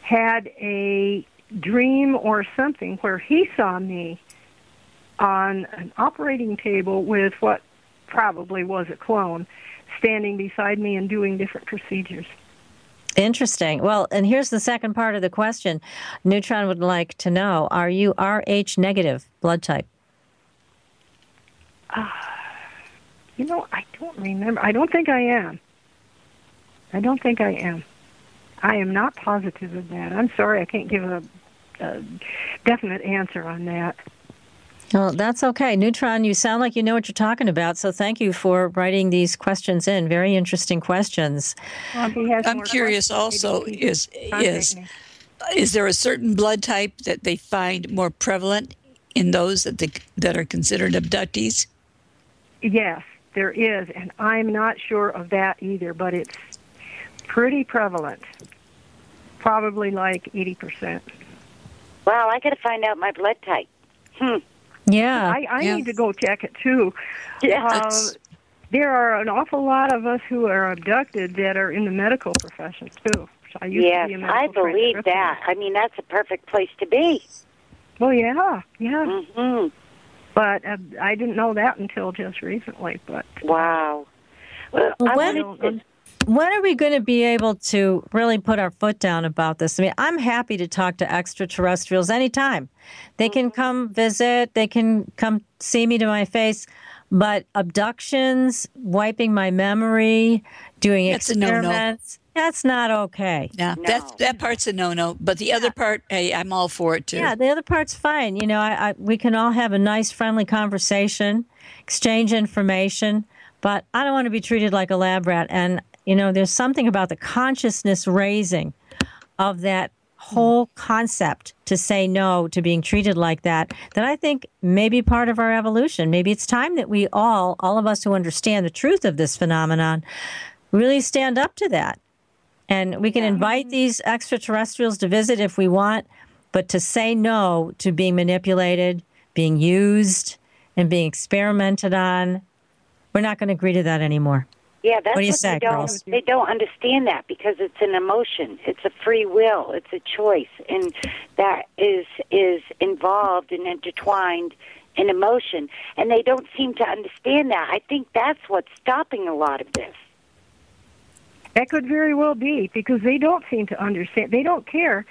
had a dream or something where he saw me on an operating table with what probably was a clone standing beside me and doing different procedures. Interesting. Well, and here's the second part of the question. Neutron would like to know Are you Rh negative blood type? Uh, you know, I don't remember. I don't think I am. I don't think I am. I am not positive of that. I'm sorry, I can't give a, a definite answer on that. Well, that's okay. Neutron, you sound like you know what you're talking about. So thank you for writing these questions in. Very interesting questions. Well, I'm curious also is is is there a certain blood type that they find more prevalent in those that they, that are considered abductees? Yes, there is, and I'm not sure of that either, but it's pretty prevalent. Probably like 80%. Wow, I got to find out my blood type. Hmm. Yeah. I, I yeah. need to go check it too. Yeah. Uh, there are an awful lot of us who are abducted that are in the medical profession too. I used yes, to be a I believe that. I mean, that's a perfect place to be. Well, yeah, yeah. hmm But uh, I didn't know that until just recently. But Wow. Well, Well, I when- wanted to- When are we going to be able to really put our foot down about this? I mean, I'm happy to talk to extraterrestrials anytime. They can mm-hmm. come visit, they can come see me to my face, but abductions, wiping my memory, doing That's a no-no. experiments, that's not okay. Yeah, that that part's a no-no. But the other part, hey, I'm all for it too. Yeah, the other part's fine. You know, I, I, we can all have a nice, friendly conversation, exchange information, but I don't want to be treated like a lab rat. And, you know, there's something about the consciousness raising of that whole concept to say no to being treated like that that I think may be part of our evolution. Maybe it's time that we all, all of us who understand the truth of this phenomenon, really stand up to that. And we can invite these extraterrestrials to visit if we want, but to say no to being manipulated, being used, and being experimented on, we're not going to agree to that anymore. Yeah, that's What do you what say, they don't. girls? They don't understand that because it's an emotion. It's a free will. It's a choice, and that is is involved and intertwined in emotion. And they don't seem to understand that. I think that's what's stopping a lot of this. that could very well be because they don't seem to understand. They don't care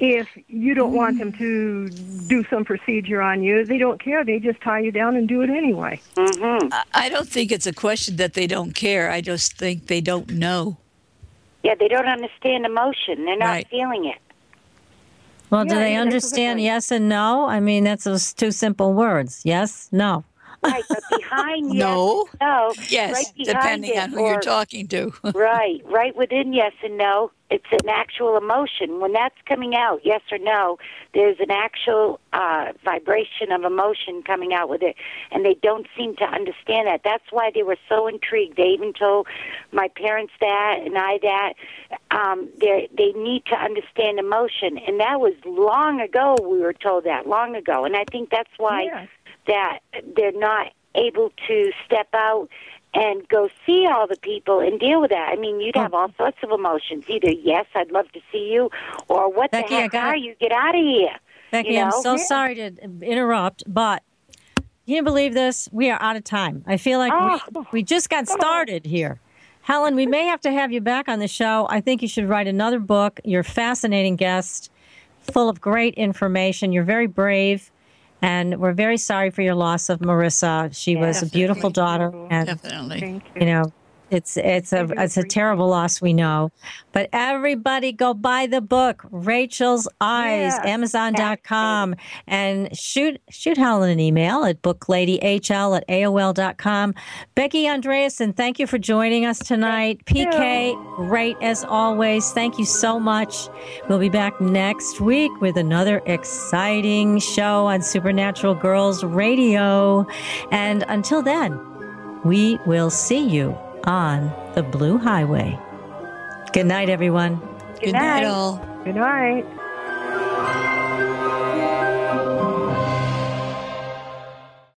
if you don't want them to do some procedure on you. They don't care. They just tie you down and do it anyway. Mm-hmm. I- I don't think it's a question that they don't care. I just think they don't know. Yeah, they don't understand emotion. They're not Right. feeling it. Well, do they yeah, understand yes and no? I mean, that's those two simple words yes, no. Right, but behind yes, No. no, Yes, right depending it, on who or- you're talking to. right, right within yes and no, it's an actual emotion. When that's coming out, yes or no, there's an actual uh, vibration of emotion coming out with it, and they don't seem to understand that. That's why they were so intrigued. They even told my parents that and I that. Um, they they need to understand emotion, and that was long ago. We were told that long ago, and I think that's why Yes. That they're not able to step out and go see all the people and deal with that. I mean, you'd have all sorts of emotions. Either yes, I'd love to see you, or what Becky, the heck are you? Get out of here. Becky, You I'm so Yeah. sorry to interrupt, but can you believe this? We are out of time. I feel like Oh. we, we just got started here. Helen, we may have to have you back on the show. I think you should write another book. You're a fascinating guest, full of great information. You're very brave, and we're very sorry for your loss of Marisa. She was a beautiful daughter, and Definitely. Thank you. you know it's it's a it's a terrible loss we know. But everybody go buy the book raechel's eyes Yeah. amazon.com and shoot shoot helen an email at bookladyhl at aol.com becky andreasson thank you for joining us tonight. pk great as always. Thank you so much. We'll be back next week with another exciting show on supernatural girlz radio. And until then we will see you on the Blue Highway. Good night, everyone. Good Good night, night. all. Good night.